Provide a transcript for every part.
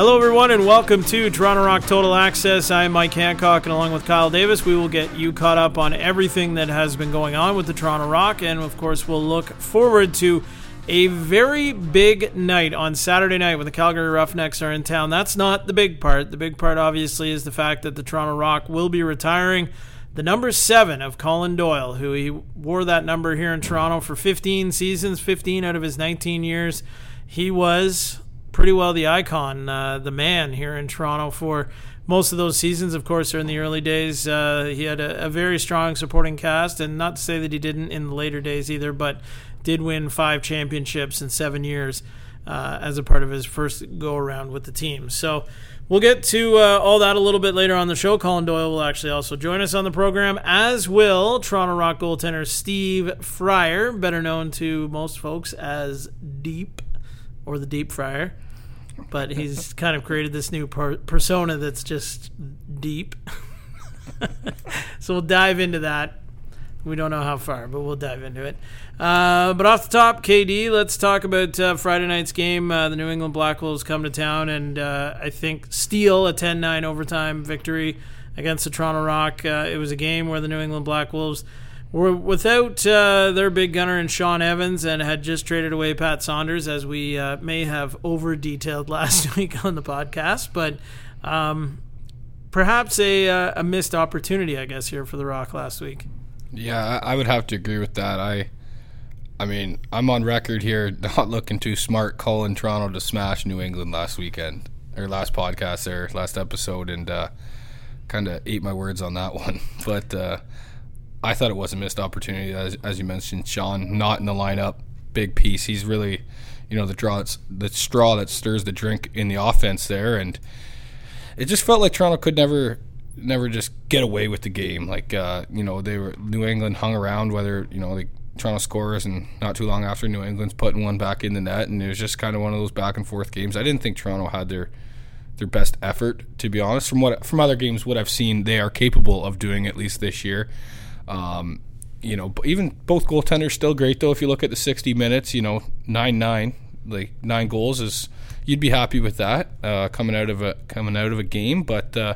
Hello, everyone, and welcome to Toronto Rock Total Access. I'm Mike Hancock, and along with Kyle Davis, we will get you caught up on everything that has been going on with the Toronto Rock, and of course, we'll look forward to a very big night on Saturday night when the Calgary Roughnecks are in town. That's not the big part. The big part, obviously, is the fact that the Toronto Rock will be retiring the number seven of Colin Doyle, who he wore that number here in Toronto for 15 seasons, 15 out of his 19 years. He was pretty well the icon, uh, the man here in Toronto for most of those seasons. Of course, in the early days, uh, he had a, a, very strong supporting cast, and not to say that he didn't in the later days either, but did win five championships in seven years uh, as a part of his first go around with the team. So. We'll get to uh, all that a little bit later on the show. Colin Doyle will actually also join us on the program, as will Toronto Rock goaltender Steve Fryer, better known to most folks as Deep or the Deep Fryer but he's kind of created this new per- persona that's just deep. so we'll dive into that. We don't know how far, but we'll dive into it. Uh, but off the top, KD, let's talk about uh, Friday night's game. Uh, the New England Black Wolves come to town and uh, I think steal a 10 9 overtime victory against the Toronto Rock. Uh, it was a game where the New England Black Wolves were without uh, their big gunner and Shawn Evans and had just traded away Pat Saunders, as we uh, may have over detailed last week on the podcast. But um, perhaps a, uh, a missed opportunity, I guess, here for the Rock last week. Yeah, I would have to agree with that. I, I mean, I'm on record here not looking too smart calling Toronto to smash New England last weekend or last podcast there, last episode, and uh, kind of ate my words on that one. But uh, I thought it was a missed opportunity, as, as you mentioned. Sean not in the lineup, big piece. He's really, you know, the draw the straw that stirs the drink in the offense there, and it just felt like Toronto could never, never just get away with the game. Like, uh, you know, they were New England hung around whether you know the Toronto scores, and not too long after New England's putting one back in the net, and it was just kind of one of those back and forth games. I didn't think Toronto had their their best effort, to be honest. From what from other games, what I've seen, they are capable of doing at least this year. Um, you know, even both goaltenders still great though. If you look at the 60 minutes, you know, nine nine, like nine goals is you'd be happy with that uh, coming out of a coming out of a game. But uh,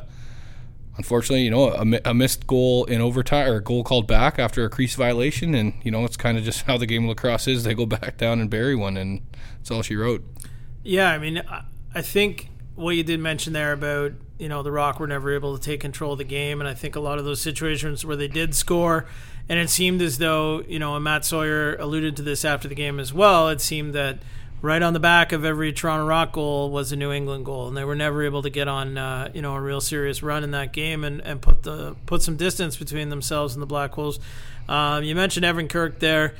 unfortunately, you know, a, a, missed goal in overtime or a goal called back after a crease violation, and you know, it's kind of just how the game of lacrosse is. They go back down and bury one, and that's all she wrote. Yeah, I mean, I think what you did mention there about you know the Rock were never able to take control of the game, and I think a lot of those situations where they did score, and it seemed as though you know Matt Sawyer alluded to this after the game as well. It seemed that right on the back of every Toronto Rock goal was a New England goal, and they were never able to get on uh, you know a real serious run in that game and, and put the put some distance between themselves and the Black Wolves. Um, you mentioned Evan Kirk there.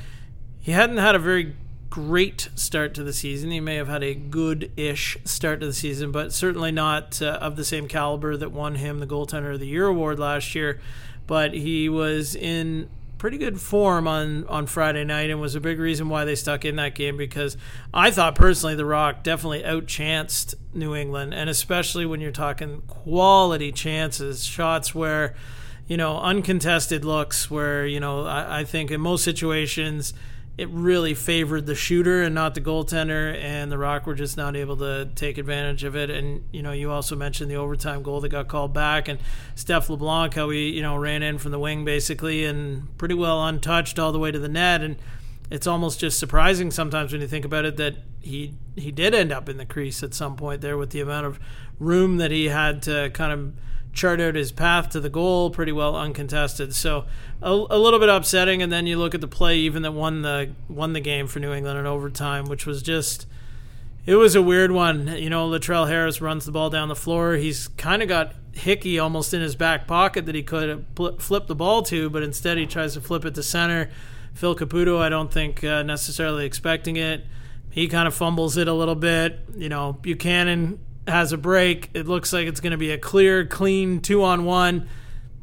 He hadn't had a very great start to the season. He may have had a good ish start to the season, but certainly not uh, of the same caliber that won him the Goaltender of the Year award last year. But he was in pretty good form on, on Friday night and was a big reason why they stuck in that game because I thought personally The Rock definitely outchanced New England, and especially when you're talking quality chances, shots where, you know, uncontested looks where, you know, I, I think in most situations, it really favored the shooter and not the goaltender, and the Rock were just not able to take advantage of it. And you know, you also mentioned the overtime goal that got called back, and Steph LeBlanc, how he you know ran in from the wing basically and pretty well untouched all the way to the net, and it's almost just surprising sometimes when you think about it that he he did end up in the crease at some point there with the amount of room that he had to kind of chart out his path to the goal pretty well uncontested. So a, a, little bit upsetting. And then you look at the play even that won the won the game for New England in overtime, which was just it was a weird one. You know, Latrell Harris runs the ball down the floor. He's kind of got Hickey almost in his back pocket that he could flip the ball to, but instead he tries to flip it to center. Phil Caputo, I don't think uh, necessarily expecting it. He kind of fumbles it a little bit. You know, Buchanan has a break. It looks like it's going to be a clear, clean two on one.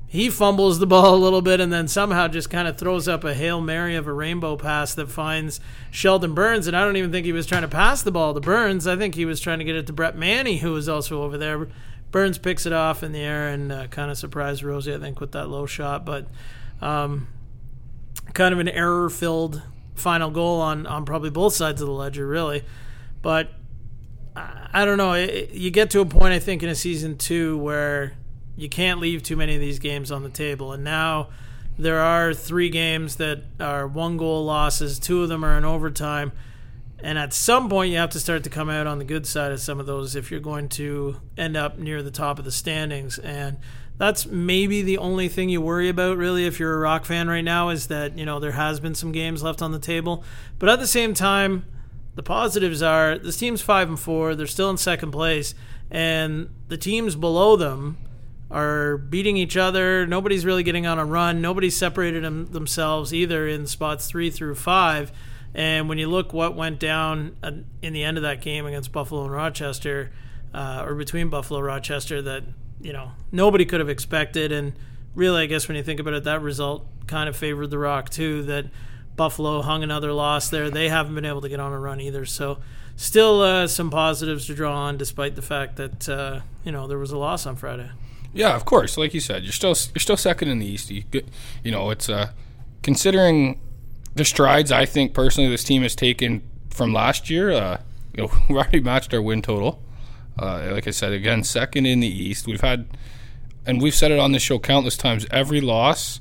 He fumbles the ball a little bit and then somehow just kind of throws up a Hail Mary of a rainbow pass that finds Sheldon Burns. And I don't even think he was trying to pass the ball to Burns. I think he was trying to get it to Brett Manney, who was also over there. Burns picks it off in the air and uh, kind of surprised Rosie, I think, with that low shot. But um, kind of an error filled final goal on, on probably both sides of the ledger, really. But I, don't know. It, you get to a point, I think, in a season two where you can't leave too many of these games on the table. And now there are three games that are one goal losses, two of them are in overtime. And at some point, you have to start to come out on the good side of some of those if you're going to end up near the top of the standings. And that's maybe the only thing you worry about, really, if you're a Rock fan right now, is that, you know, there has been some games left on the table. But at the same time, the positives are this team's five and four, they're still in second place, and the teams below them are beating each other. Nobody's really getting on a run. Nobody's separated them, themselves either in spots three through five. And when you look what went down in the end of that game against Buffalo and Rochester, uh, or between Buffalo and Rochester, that you know nobody could have expected. And really, I guess when you think about it, that result kind of favored the Rock too. That Buffalo hung another loss there. They haven't been able to get on a run either. So still uh, some positives to draw on, despite the fact that uh, you know there was a loss on Friday. Yeah, of course. Like you said, you're still you're still second in the East. You, you know, it's uh, considering the strides I think personally this team has taken from last year. Uh, you know, we already matched our win total. Uh, like I said, again, second in the East. We've had, and we've said it on this show countless times. Every loss,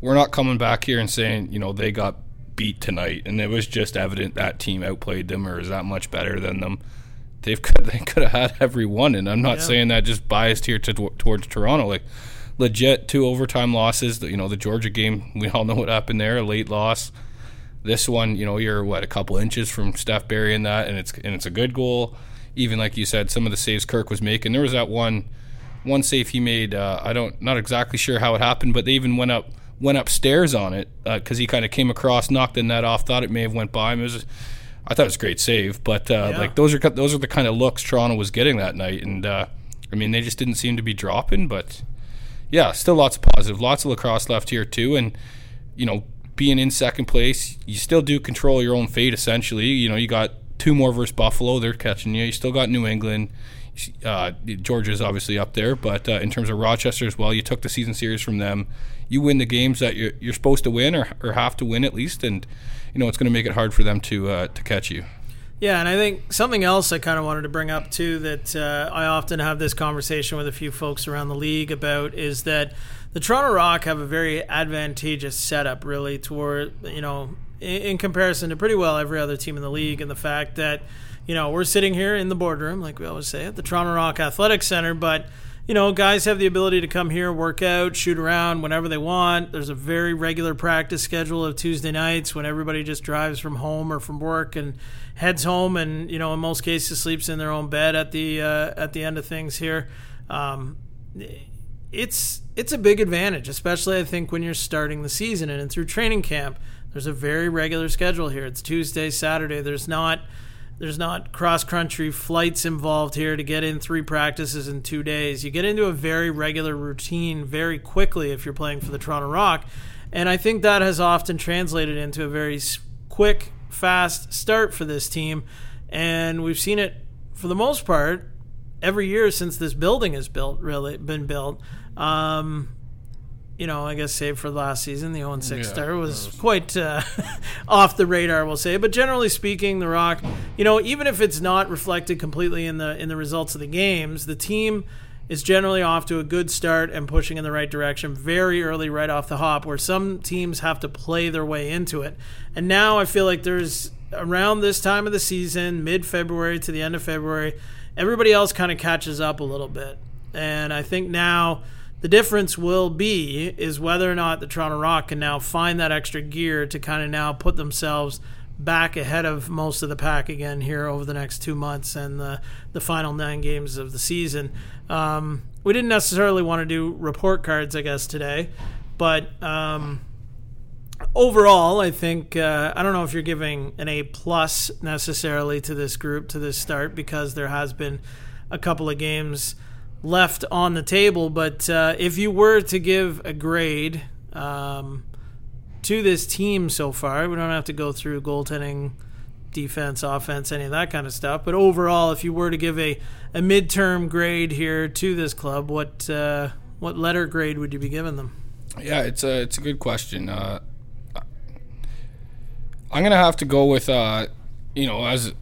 we're not coming back here and saying, you know, they got beat tonight, and it was just evident that team outplayed them or is that much better than them they've they could have had every one, and I'm not yeah. saying that just biased here to, towards Toronto. Like legit two overtime losses. You know the Georgia game, we all know what happened there, a late loss. This one, you know, you're what a couple inches from Steph burying that, and it's and it's a good goal. Even like you said, some of the saves Kirk was making. There was that one one save he made. Uh, I don't not exactly sure how it happened, but they even went up went upstairs on it because uh, he kind of came across, knocked the net off, thought it may have went by him. It was I thought it was a great save, but uh, yeah. like those are those are the kind of looks Toronto was getting that night, and uh, I mean they just didn't seem to be dropping. But yeah, still lots of positive, lots of lacrosse left here too, and you know being in second place, you still do control your own fate essentially. You know you got two more versus Buffalo, they're catching you. You still got New England. Uh, Georgia's obviously up there, but uh, in terms of Rochester as well, you took the season series from them. You win the games that you're, you're supposed to win or, or have to win at least, and you know it's going to make it hard for them to uh, to catch you. Yeah, and I think something else I kind of wanted to bring up too that uh, I often have this conversation with a few folks around the league about is that the Toronto Rock have a very advantageous setup, really, toward you know in, in comparison to pretty well every other team in the league, and the fact that you know we're sitting here in the boardroom, like we always say, at the Toronto Rock Athletic Center, but you know, guys have the ability to come here, work out, shoot around whenever they want. There's a very regular practice schedule of Tuesday nights when everybody just drives from home or from work and heads home, and you know, in most cases, sleeps in their own bed at the uh, at the end of things here. Um, it's it's a big advantage, especially I think when you're starting the season and through training camp. There's a very regular schedule here. It's Tuesday, Saturday. There's not there's not cross country flights involved here to get in three practices in two days. You get into a very regular routine very quickly if you're playing for the Toronto Rock. And I think that has often translated into a very quick, fast start for this team. And we've seen it for the most part every year since this building has built, really been built. Um, you know, I guess save for last season, the 0 6 yeah, start was, was quite uh, off the radar, we'll say. But generally speaking, the Rock, you know, even if it's not reflected completely in the in the results of the games, the team is generally off to a good start and pushing in the right direction very early, right off the hop. Where some teams have to play their way into it, and now I feel like there's around this time of the season, mid February to the end of February, everybody else kind of catches up a little bit, and I think now the difference will be is whether or not the Toronto Rock can now find that extra gear to kind of now put themselves back ahead of most of the pack again here over the next two months and the the final nine games of the season. Um, we didn't necessarily want to do report cards, I guess, today, but um, overall, I think uh, I don't know if you're giving an A plus necessarily to this group to this start because there has been a couple of games left on the table. But uh, if you were to give a grade um, to this team so far, we don't have to go through goaltending, defense, offense, any of that kind of stuff. But overall, if you were to give a, a midterm grade here to this club, what uh, what letter grade would you be giving them? Yeah, it's a it's a good question. Uh, I'm gonna have to go with uh, you know as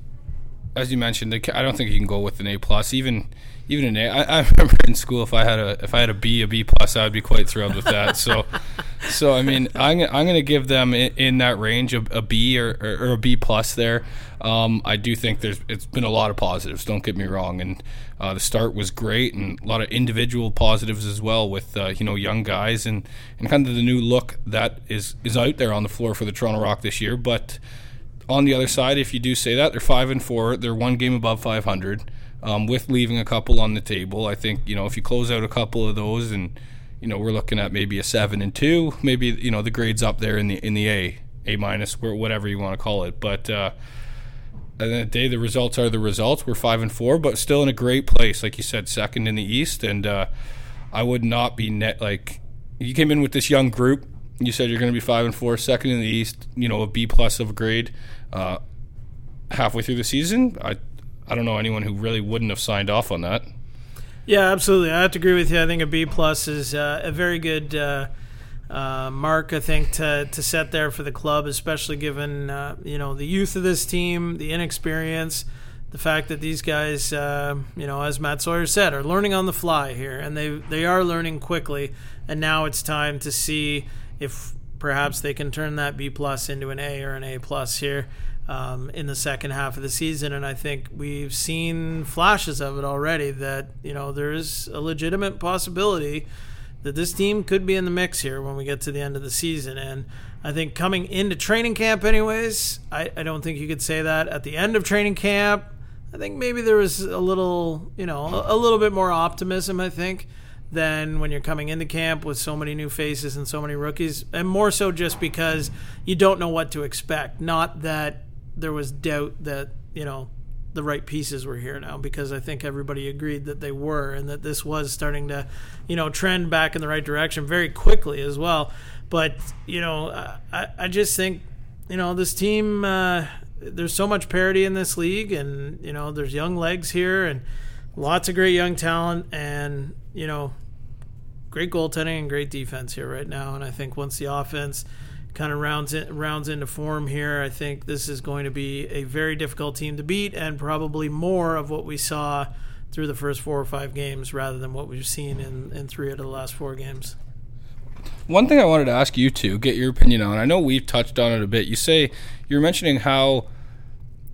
as you mentioned, I don't think you can go with an A plus. Even even an A. I, I remember in school if I had a if I had a B, a B plus, I would be quite thrilled with that. so, so I mean, I'm I'm going to give them in, in that range a, a B or, or, or, a B plus there. Um, I do think there's it's been a lot of positives. Don't get me wrong, and uh, the start was great, and a lot of individual positives as well with uh, you know young guys and and kind of the new look that is is out there on the floor for the Toronto Rock this year, but on the other side, if you do say that, they're five and four. They're one game above 500, um, with leaving a couple on the table. I think you know if you close out a couple of those, and you know we're looking at maybe a seven and two, maybe you know the grades up there in the in the A, A minus, whatever you want to call it. But uh, at the end of the day, the results are the results. We're five and four, but still in a great place, like you said, second in the East, and uh, I would not be net like you came in with this young group. You said you're going to be five and four, second in the East. You know, a B plus of a grade uh, halfway through the season. I I don't know anyone who really wouldn't have signed off on that. Yeah, absolutely. I have to agree with you. I think a B plus is uh, a very good uh, uh, mark. I think to to set there for the club, especially given uh, you know the youth of this team, the inexperience, the fact that these guys, uh, you know, as Matt Sawyer said, are learning on the fly here, and they they are learning quickly. And now it's time to see if perhaps they can turn that B plus into an A or an A plus here um, in the second half of the season. And I think we've seen flashes of it already. That you know there is a legitimate possibility that this team could be in the mix here when we get to the end of the season. And I think coming into training camp, anyways, I, I don't think you could say that at the end of training camp. I think maybe there was a little, you know, a, a little bit more optimism. I think than when you're coming into camp with so many new faces and so many rookies, and more so just because you don't know what to expect. Not that there was doubt that you know the right pieces were here now, because I think everybody agreed that they were, and that this was starting to, you know, trend back in the right direction very quickly as well. But you know, I, I just think you know this team. Uh, there's so much parity in this league, and you know, there's young legs here, and lots of great young talent, and you know, great goaltending and great defense here right now. And I think once the offense kind of rounds in, rounds into form here, I think this is going to be a very difficult team to beat, and probably more of what we saw through the first four or five games rather than what we've seen in, in three out of the last four games. One thing I wanted to ask you to get your opinion on. I know we've touched on it a bit. You say you're mentioning how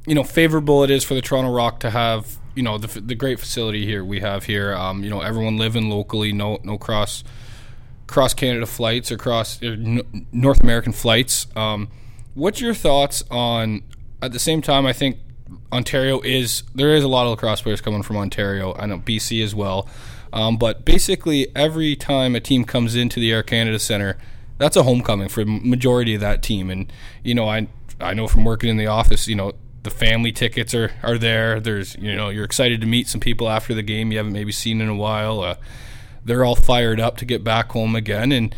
you know favorable it is for the Toronto Rock to have you know the the great facility here we have here. Um, you know everyone living locally, no no cross cross Canada flights or cross uh, North American flights. Um, what's your thoughts on? At the same time, I think Ontario is there is a lot of lacrosse players coming from Ontario. I know BC as well. Um, but basically, every time a team comes into the Air Canada Center, that's a homecoming for majority of that team. And you know, I I know from working in the office, you know, the family tickets are, are there. There's you know you're excited to meet some people after the game you haven't maybe seen in a while. Uh, they're all fired up to get back home again, and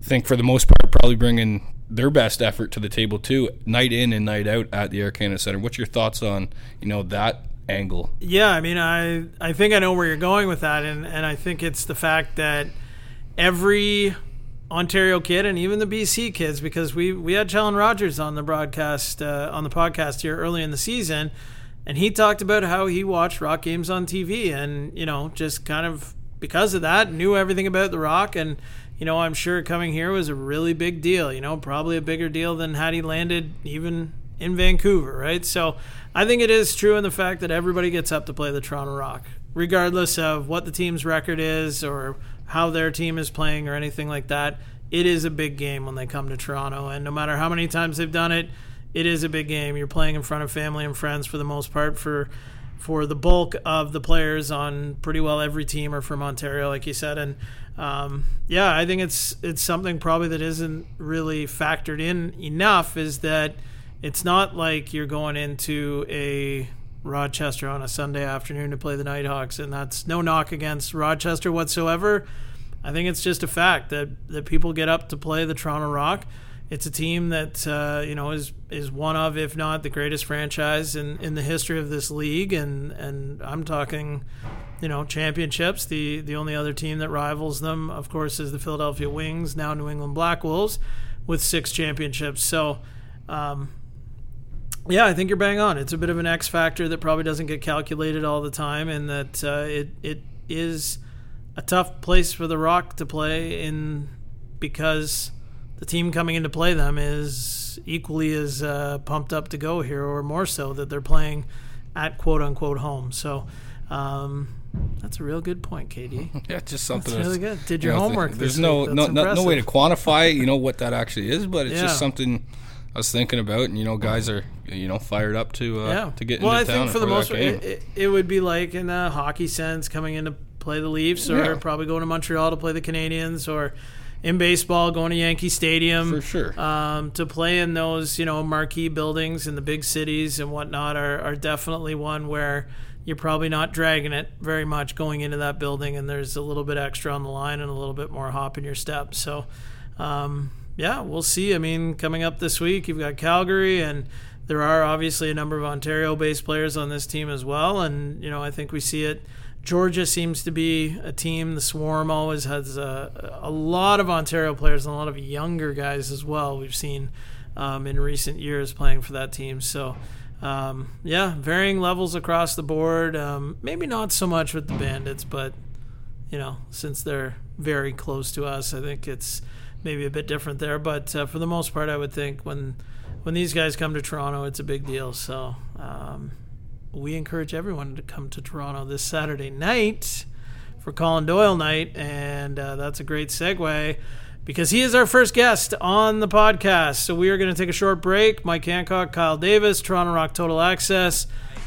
I think for the most part probably bringing their best effort to the table too, night in and night out at the Air Canada Center. What's your thoughts on you know that angle? Yeah, I mean, I I think I know where you're going with that, and and I think it's the fact that every Ontario kid and even the BC kids because we we had Challen Rogers on the broadcast uh, on the podcast here early in the season, and he talked about how he watched rock games on TV and you know just kind of because of that knew everything about the rock and you know I'm sure coming here was a really big deal you know probably a bigger deal than had he landed even in Vancouver right so I think it is true in the fact that everybody gets up to play the Toronto Rock regardless of what the team's record is or how their team is playing or anything like that. It is a big game when they come to Toronto, and no matter how many times they've done it, it is a big game. You're playing in front of family and friends for the most part. For for the bulk of the players on pretty well every team are from Ontario, like you said, and um, yeah, I think it's it's something probably that isn't really factored in enough. Is that it's not like you're going into a Rochester on a Sunday afternoon to play the Nighthawks, and that's no knock against Rochester whatsoever. I think it's just a fact that, that people get up to play the Toronto Rock. It's a team that uh, you know is is one of, if not the greatest franchise in, in the history of this league, and and I'm talking, you know, championships. The the only other team that rivals them, of course, is the Philadelphia Wings, now New England Black Wolves, with six championships. So. Um, Yeah, I think you're bang on. It's a bit of an X factor that probably doesn't get calculated all the time, and that uh, it it is a tough place for the Rock to play in because the team coming in to play them is equally as uh, pumped up to go here, or more so that they're playing at quote unquote home. So. Um, that's a real good point, KD. Yeah, just something That's really good. Did your you know, homework. There's this no week. no That's no, no way to quantify, you know, what that actually is, but it's Yeah. just something I was thinking about, and you know, guys are you know fired up to uh, yeah. to get well, into I town think for the most part, it, it, it would be like in a hockey sense, coming in to play the Leafs, or Yeah. probably going to Montreal to play the Canadiens, or in baseball going to Yankee Stadium For sure. Um, to play in those you know marquee buildings in the big cities and whatnot are, are definitely one where you're probably not dragging it very much going into that building, and there's a little bit extra on the line and a little bit more hop in your step. So. Um, yeah, we'll see. I mean, coming up this week, you've got Calgary, and there are obviously a number of Ontario-based players on this team as well. And you know, I think we see it. Georgia seems to be a team. The Swarm always has a, a lot of Ontario players and a lot of younger guys as well. We've seen um, in recent years playing for that team. So. Um, yeah, varying levels across the board. Um, maybe not so much with the Bandits, but you know, since they're very close to us, I think it's maybe a bit different there. But uh, for the most part, I would think when when these guys come to Toronto, it's a big deal. So um, we encourage everyone to come to Toronto this Saturday night for Colin Doyle night, and uh, that's a great segue. Because he is our first guest on the podcast. So we are going to take a short break. Mike Hancock, Kyle Davis, Toronto Rock Total Access.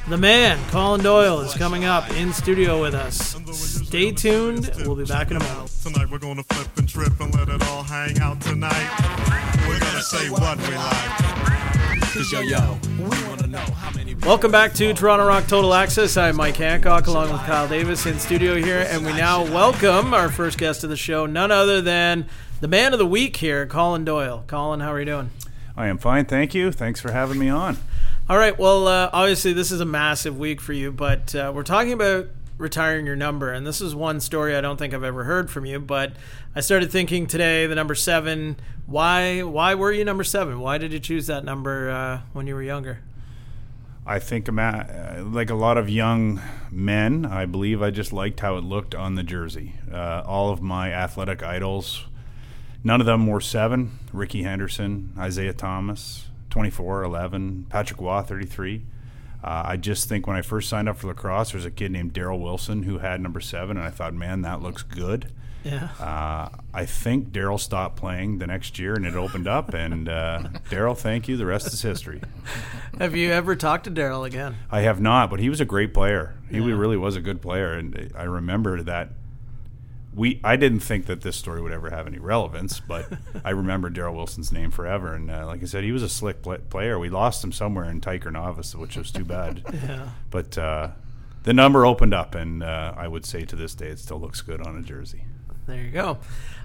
The man, Colin Doyle, is coming up in studio with us. Stay tuned. We'll be back in a moment. Tonight we're gonna flip and trip and let it all hang out tonight. We're gonna say what we like. Cause yo yo, we wanna know how many Welcome back to Toronto Rock Total Access. I'm Mike Hancock along with Kyle Davis in studio here, and we now welcome our first guest of the show, none other than the man of the week here, Colin Doyle. Colin, how are you doing? I am fine, thank you. Thanks for having me on. All right. Well, uh, obviously, this is a massive week for you, but uh, we're talking about retiring your number, and this is one story I don't think I've ever heard from you. But I started thinking today, the number seven. Why? Why were you number seven? Why did you choose that number uh, when you were younger? I think uh, like a lot of young men, I believe I just liked how it looked on the jersey. Uh, all of my athletic idols, none of them were seven. Rickey Henderson, Isiah Thomas, 24, 11, Patrick Ewing, 33. Uh, I just think when I first signed up for lacrosse, there was a kid named Daryl Wilson who had number seven, and I thought, man, that looks good. Yeah. Uh, I think Daryl stopped playing the next year, and it opened up. And uh, Daryl, thank you. The rest is history. Have you ever talked to Daryl again? I have not, but he was a great player. He Yeah. really was a good player, and I remember that. We I didn't think that this story would ever have any relevance, but I remember Daryl Wilson's name forever. And uh, like I said, he was a slick pla player. We lost him somewhere in Tiker Novice, which was too bad. Yeah. But uh, the number opened up, and uh, I would say to this day, it still looks good on a jersey. There you go.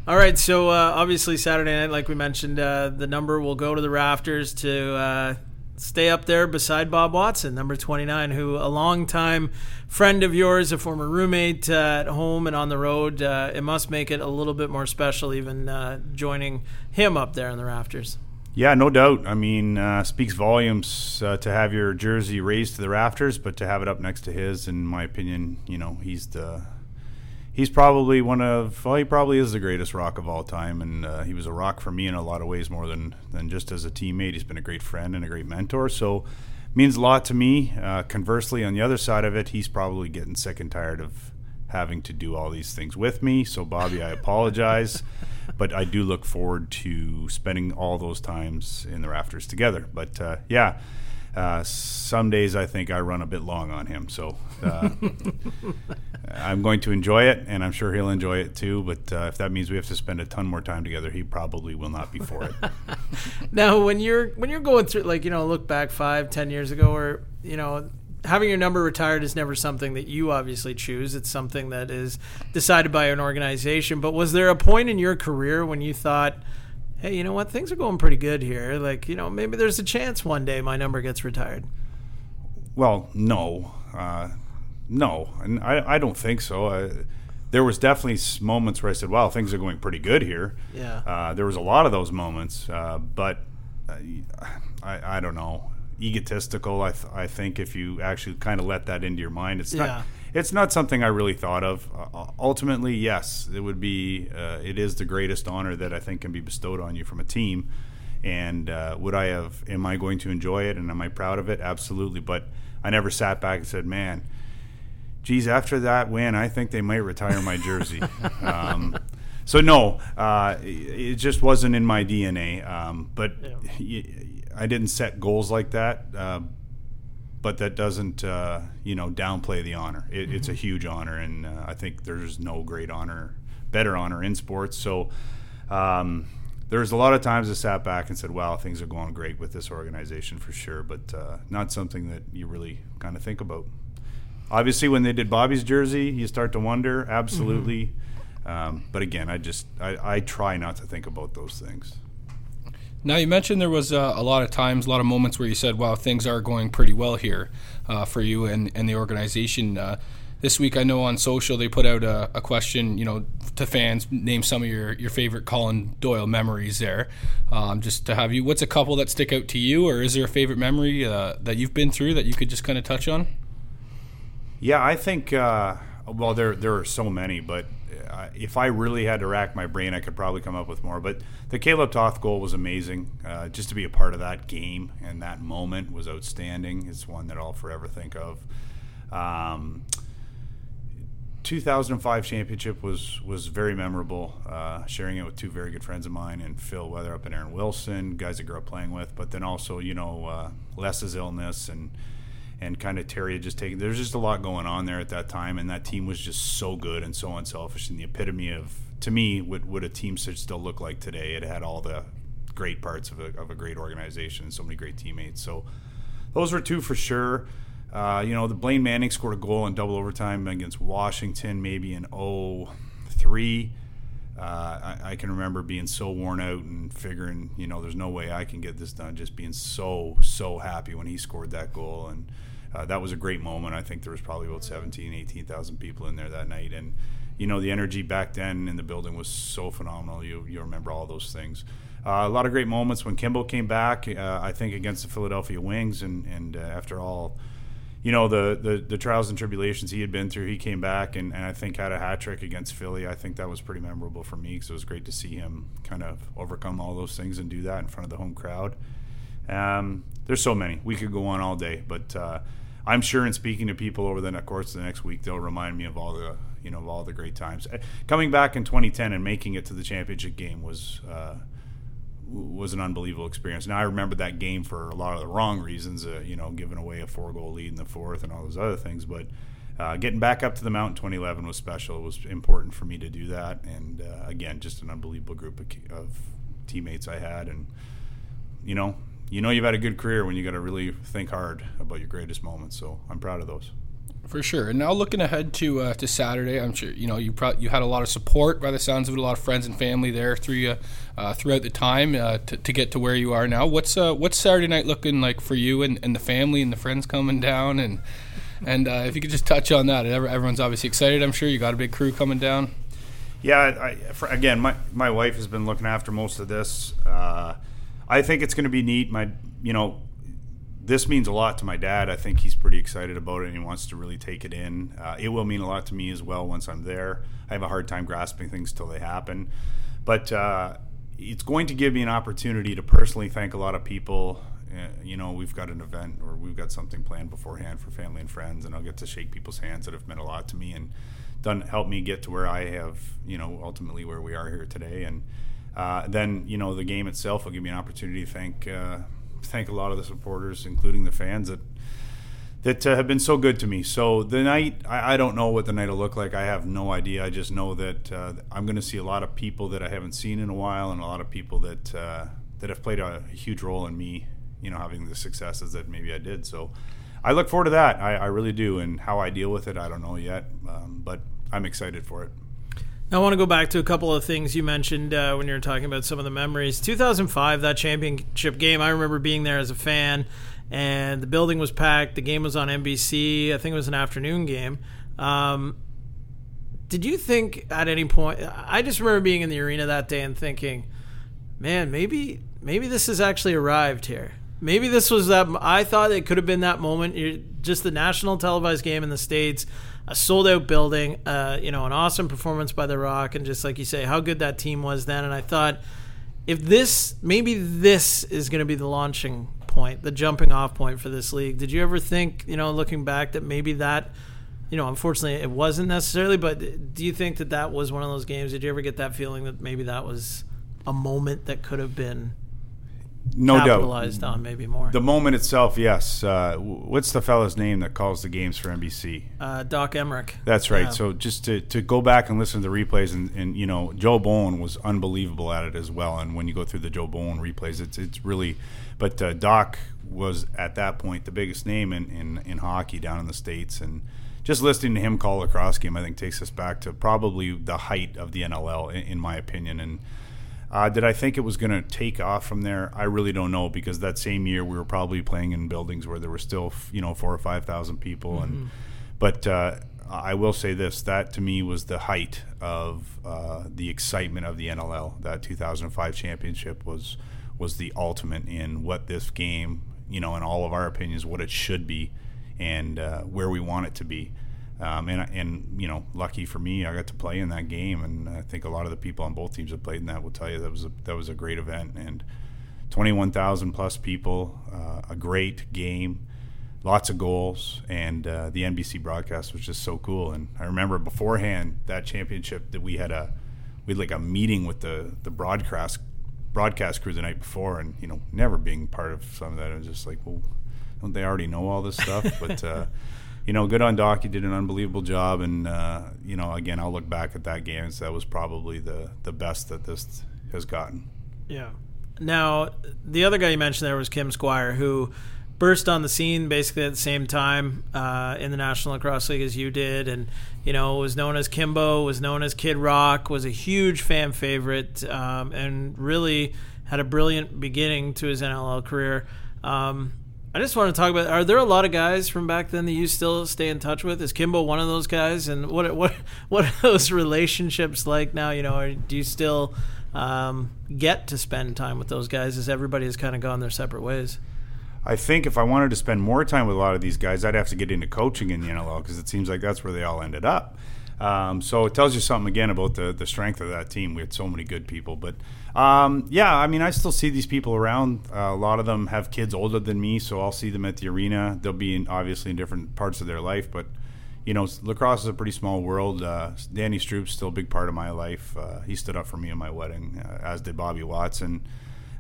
All right, so uh, obviously Saturday night, like we mentioned, uh, the number will go to the rafters to uh, stay up there beside Bob Watson, number 29, who a longtime friend of yours, a former roommate uh, at home and on the road. Uh, it must make it a little bit more special, even uh, joining him up there in the rafters. Yeah, no doubt. I mean, uh, speaks volumes uh, to have your jersey raised to the rafters, but to have it up next to his, in my opinion, you know, he's the he's probably one of well, he probably is the greatest rock of all time, and uh, he was a rock for me in a lot of ways more than than just as a teammate. He's been a great friend and a great mentor, so means a lot to me. Uh, conversely, on the other side of it, he's probably getting sick and tired of having to do all these things with me. So, Bobby, I apologize. But I do look forward to spending all those times in the rafters together. But uh, yeah, uh, some days I think I run a bit long on him. So uh, I'm going to enjoy it, and I'm sure he'll enjoy it too. But uh, if that means we have to spend a ton more time together, he probably will not be for it. Now, when you're when you're going through, like you know, look back five, ten years ago, or you know, having your number retired is never something that you obviously choose. It's something that is decided by an organization. But was there a point in your career when you thought, "Hey, you know what? Things are going pretty good here. Like, you know, maybe there's a chance one day my number gets retired." Well, no, uh, no, and I, I don't think so. Uh, there was definitely moments where I said, "Wow, things are going pretty good here." Yeah. Uh, there was a lot of those moments, uh, but uh, I, I don't know. egotistical. I th- I think if you actually kind of let that into your mind, it's Yeah. It's not something I really thought of. Uh, ultimately, yes, it would be uh, it is the greatest honor that I think can be bestowed on you from a team. And uh, would I have? Am I going to enjoy it? And am I proud of it? Absolutely. But I never sat back and said, "Man, geez, after that win, I think they might retire my jersey." um, so no, uh, it just wasn't in my DNA. Um, but I didn't set goals like that. But that doesn't, uh, you know, downplay the honor. It, It's a huge honor, and uh, I think there's no great honor, better honor in sports. So. Um, there's a lot of times I sat back and said, "Wow, things are going great with this organization for sure," but uh, not something that you really kind of think about. Obviously, when they did Bobby's jersey, you start to wonder. Absolutely, um, but again, I just I, I try not to think about those things. Now you mentioned there was uh, a lot of times, a lot of moments where you said, "Wow, things are going pretty well here uh, for you and, and the organization." Uh, this week, I know on social they put out a, a question, you know, to fans, name some of your, your favorite Colin Doyle memories there. Um, just to have you, what's a couple that stick out to you, or is there a favorite memory uh, that you've been through that you could just kind of touch on? Yeah, I think. Uh, well, there there are so many, but if I really had to rack my brain, I could probably come up with more. But the Kaleb Toth goal was amazing. Uh, just to be a part of that game and that moment was outstanding. It's one that I'll forever think of. Um, 2005 championship was was very memorable. Uh, sharing it with two very good friends of mine, and Phil Weatherup and Aaron Wilson, guys I grew up playing with. But then also, you know, uh, Les's illness and and kind of Terry had just taken. There's just a lot going on there at that time, and that team was just so good and so unselfish, and the epitome of to me what what a team should still look like today. It had all the great parts of a, of a great organization and so many great teammates. So those were two for sure. Uh, you know, the Blaine Manning scored a goal in double overtime against Washington, maybe in 03. Uh, I, I can remember being so worn out and figuring, you know, there's no way I can get this done. Just being so, so happy when he scored that goal. And uh, that was a great moment. I think there was probably about 17, 18,000 people in there that night. And, you know, the energy back then in the building was so phenomenal. You, you remember all those things. Uh, a lot of great moments when Kimbo came back, uh, I think, against the Philadelphia Wings. And, and uh, after all, you know the, the the trials and tribulations he had been through. He came back and, and I think had a hat trick against Philly. I think that was pretty memorable for me because it was great to see him kind of overcome all those things and do that in front of the home crowd. Um, there's so many we could go on all day, but uh, I'm sure in speaking to people over the course of the next week, they'll remind me of all the you know of all the great times. Uh, Coming back in 2010 and making it to the championship game was. Uh, was an unbelievable experience. Now I remember that game for a lot of the wrong reasons, uh, you know, giving away a four goal lead in the fourth and all those other things. But uh, getting back up to the mountain 2011 was special. It was important for me to do that, and uh, again, just an unbelievable group of, of teammates I had, and you know, you know, you've had a good career when you got to really think hard about your greatest moments. So I'm proud of those. For sure. And now looking ahead to uh, to Saturday, I'm sure you know you pro- you had a lot of support by the sounds of it, a lot of friends and family there through you uh, throughout the time uh, to, to get to where you are now. What's uh, what's Saturday night looking like for you and, and the family and the friends coming down and and uh, if you could just touch on that, everyone's obviously excited. I'm sure you got a big crew coming down. Yeah, I, for, again, my my wife has been looking after most of this. I think it's going to be neat. My you know this means a lot to my dad. I think he's pretty excited about it and he wants to really take it in. Uh, it will mean a lot to me as well once I'm there. I have a hard time grasping things till they happen. But uh, it's going to give me an opportunity to personally thank a lot of people. Uh, you know, we've got an event or we've got something planned beforehand for family and friends, and I'll get to shake people's hands that have meant a lot to me and done help me get to where I have, you know, ultimately where we are here today. And uh, then, you know, the game itself will give me an opportunity to thank uh, thank a lot of the supporters, including the fans that that uh, have been so good to me. So the night, I, I, don't know what the night will look like. I have no idea. I just know that uh, I'm going to see a lot of people that I haven't seen in a while, and a lot of people that uh, that have played a, huge role in me, you know, having the successes that maybe I did. So I look forward to that. I, I really do. And how I deal with it, I don't know yet, um, but I'm excited for it. I want to go back to a couple of things you mentioned uh, when you were talking about some of the memories. 2005, that championship game, I remember being there as a fan, and the building was packed. The game was on NBC. I think it was an afternoon game. Um, did you think at any point? I just remember being in the arena that day and thinking, "Man, maybe maybe this has actually arrived here. maybe this was that. I thought it could have been that moment. Just the national televised game in the states, a sold out building, uh, you know, an awesome performance by the Rock, and just like you say, how good that team was then. And I thought, if this, maybe this is going to be the launching point, the jumping off point for this league. Did you ever think, you know, looking back, that maybe that, you know, unfortunately it wasn't necessarily, but do you think that that was one of those games? Did you ever get that feeling that maybe that was a moment that could have been no doubt. capitalized on maybe more? The moment itself, yes. Uh, what's the fella's name that calls the games for NBC? uh, Doc Emrick. That's right. Yeah. So just to, to go back and listen to the replays, and, and you know, Joe Bowen was unbelievable at it as well. And when you go through the Joe Bowen replays, it's it's really. But uh, Doc was at that point the biggest name in, in, in hockey down in the states, and just listening to him call a cross game, I think takes us back to probably the height of the NLL, in, in my opinion. And uh, did I think it was going to take off from there? I really don't know because that same year we were probably playing in buildings where there were still, you know, four or five thousand people, and but uh, I will say this: that to me was the height of uh, the excitement of the NLL. That 2005 championship was was the ultimate in what this game, you know, in all of our opinions, what it should be, and uh, where we want it to be. Um, and and you know, lucky for me, I got to play in that game, and I think a lot of the people on both teams that played in that will tell you that was a, that was a great event and. 21,000 plus people, uh, a great game, lots of goals, and uh, the NBC broadcast was just so cool. And I remember beforehand that championship that we had a we had like a meeting with the the broadcast broadcast crew the night before, and you know, never being part of some of that, I was just like, well, don't they already know all this stuff? but uh, you know, good on Doc. He did an unbelievable job, and uh, you know, again, I'll look back at that game and say that was probably the the best that this has gotten. Yeah. Now, the other guy you mentioned there was Kim Squire, who burst on the scene basically at the same time uh, in the National Lacrosse League as you did, and you know was known as Kimbo, was known as Kid Rock, was a huge fan favorite, um, and really had a brilliant beginning to his NLL career. Um, I just want to talk about: Are there a lot of guys from back then that you still stay in touch with? Is Kimbo one of those guys? And what what what are those relationships like now? You know, do you still um, get to spend time with those guys as everybody has kind of gone their separate ways? I think if I wanted to spend more time with a lot of these guys, I'd have to get into coaching in the NLL because it seems like that's where they all ended up. Um, so it tells you something again about the the strength of that team. We had so many good people, but um, yeah, I mean, I still see these people around. Uh, a lot of them have kids older than me, so I'll see them at the arena. They'll be in, obviously in different parts of their life, but you know, lacrosse is a pretty small world. Uh, Danny Stroup's still a big part of my life. Uh, he stood up for me at my wedding, uh, as did Bobby Watson.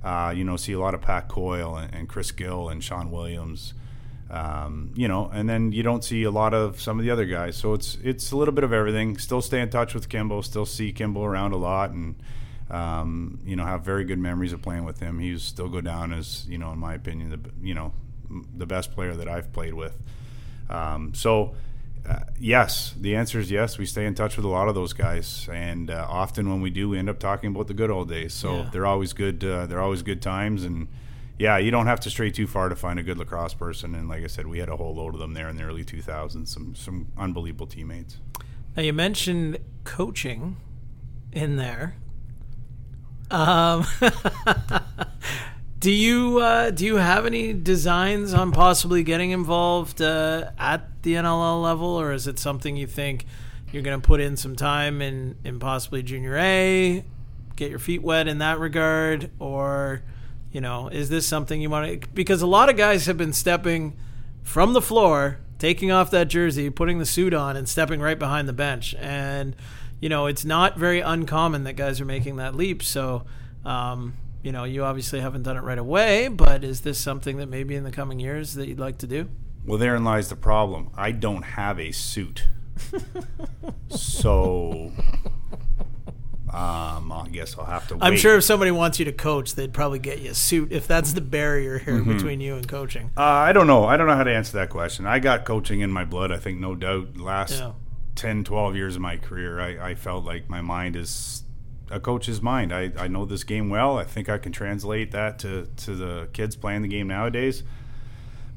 Uh, you know, see a lot of Pat Coyle and, and Chris Gill and Shawn Williams. Um, you know, and then you don't see a lot of some of the other guys. So it's it's a little bit of everything. Still stay in touch with Kimbo. Still see Kimbo around a lot, and um, you know have very good memories of playing with him. He's still go down as you know, in my opinion, the you know the best player that I've played with. Um, so. Uh, yes, the answer is yes. We stay in touch with a lot of those guys, and uh, often when we do, we end up talking about the good old days. So Yeah. they're always good. Uh, they're always good times, and yeah, you don't have to stray too far to find a good lacrosse person. And like I said, we had a whole load of them there in the early 2000s. Some some unbelievable teammates. Now you mentioned coaching in there. Um, do you uh, do you have any designs on possibly getting involved uh, at the NLL level, or is it something you think you're going to put in some time in in possibly junior A, get your feet wet in that regard, or you know, is this something you want to? Because a lot of guys have been stepping from the floor, taking off that jersey, putting the suit on, and stepping right behind the bench. And, you know, it's not very uncommon that guys are making that leap. So, um, you know, you obviously haven't done it right away, but is this something that maybe in the coming years that you'd like to do? Well, therein lies the problem. I don't have a suit, so um, I guess I'll have to. Wait. I'm sure if somebody wants you to coach, they'd probably get you a suit if that's the barrier here between you and coaching. Uh, I don't know. I don't know how to answer that question. I got coaching in my blood. I think, no doubt, last Yeah. 10, 12 years of my career, I, I felt like my mind is a coach's mind. I, I know this game well. I think I can translate that to, to the kids playing the game nowadays.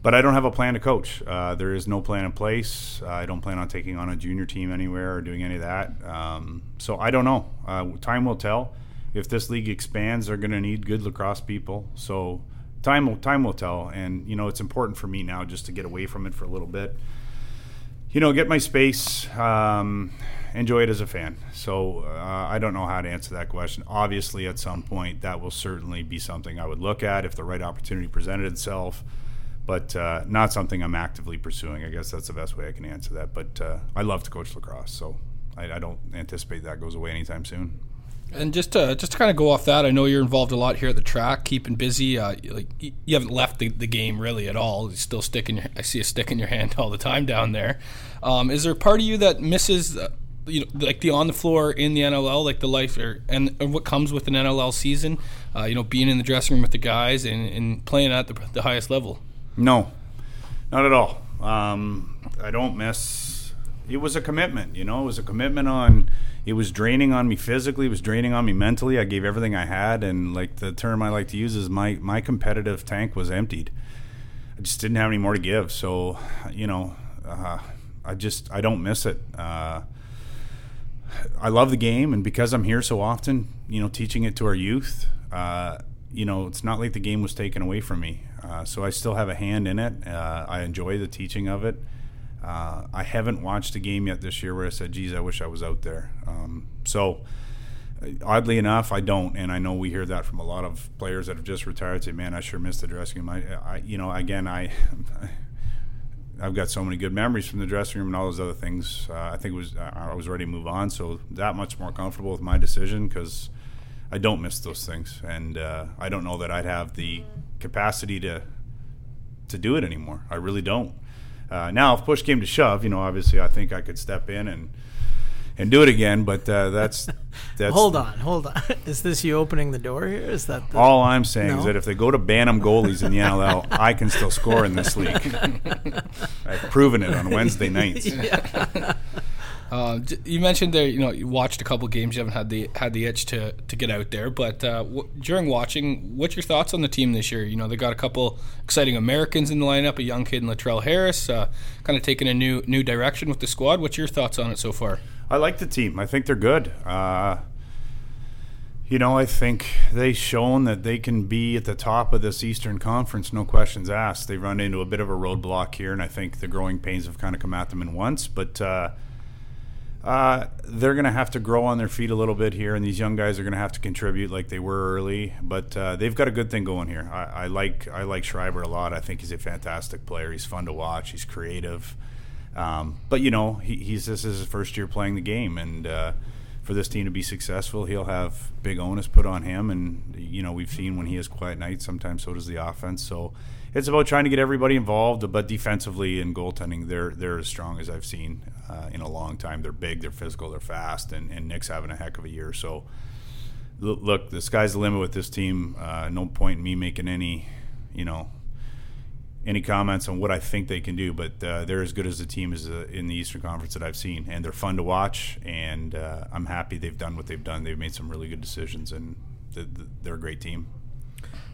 But I don't have a plan to coach. Uh, there is no plan in place. I don't plan on taking on a junior team anywhere or doing any of that. Um, so I don't know. Uh, time will tell. If this league expands, they're going to need good lacrosse people. So time will time will tell, and you know it's important for me now just to get away from it for a little bit. You know, get my space, um, enjoy it as a fan. So uh, I don't know how to answer that question. Obviously, at some point, that will certainly be something I would look at if the right opportunity presented itself. But uh, not something I'm actively pursuing. I guess that's the best way I can answer that. But uh, I love to coach lacrosse, so I, I don't anticipate that goes away anytime soon. And just to just to kind of go off that, I know you're involved a lot here at the track, keeping busy. Uh, like you haven't left the, the game really at all. You're still sticking. I see a stick in your hand all the time down there. Um, is there a part of you that misses, uh, you know, like the on the floor in the NLL, like the life or and, and what comes with an NLL season? Uh, you know, being in the dressing room with the guys and, and playing at the, the highest level. No, not at all. Um, I don't miss. It was a commitment, you know. It was a commitment on. It was draining on me physically. It was draining on me mentally. I gave everything I had, and like the term I like to use is my my competitive tank was emptied. I just didn't have any more to give. So, you know, uh, I just I don't miss it. Uh, I love the game, and because I'm here so often, you know, teaching it to our youth, uh, you know, it's not like the game was taken away from me. Uh, so I still have a hand in it. Uh, I enjoy the teaching of it. Uh, I haven't watched a game yet this year where I said, "Geez, I wish I was out there." Um, so, uh, oddly enough, I don't, and I know we hear that from a lot of players that have just retired. Say, "Man, I sure missed the dressing room." I, I you know, again, I. I've got so many good memories from the dressing room and all those other things. Uh, I think it was I was ready to move on, so that much more comfortable with my decision because I don't miss those things, and uh, I don't know that I'd have the capacity to to do it anymore. I really don't. Uh, now, if push came to shove, you know, obviously, I think I could step in and and do it again. But uh, that's that's Hold on, hold on. Is this you opening the door here? Is that the, All I'm saying No. is that if they go to Bantam goalies in the NLL, I can still score in this league. I've proven it on Wednesday nights. Uh, you mentioned there, you know, you watched a couple games. You haven't had the had the itch to, to get out there, but uh, w- during watching, what's your thoughts on the team this year? You know, they got a couple exciting Americans in the lineup. A young kid in Latrell Harris, uh, kind of taking a new new direction with the squad. What's your thoughts on it so far? I like the team. I think they're good. Uh, you know, I think they've shown that they can be at the top of this Eastern Conference, no questions asked. They run into a bit of a roadblock here, and I think the growing pains have kind of come at them in once. But uh, they're going to have to grow on their feet a little bit here, and these young guys are going to have to contribute like they were early. But uh, they've got a good thing going here. I, I like I like Schreiber a lot. I think he's a fantastic player. He's fun to watch. He's creative. Um, but you know, he, he's this is his first year playing the game, and uh, for this team to be successful, he'll have big onus put on him. And you know, we've seen when he has quiet nights. Sometimes so does the offense. So it's about trying to get everybody involved. But defensively and goaltending, they're they're as strong as I've seen uh, in a long time. They're big, they're physical, they're fast, and, and Nick's having a heck of a year. So look, the sky's the limit with this team. Uh, no point in me making any, you know, any comments on what I think they can do, but uh, they're as good as the team is uh, in the Eastern Conference that I've seen, and they're fun to watch. And uh, I'm happy they've done what they've done. They've made some really good decisions, and th- th- they're a great team.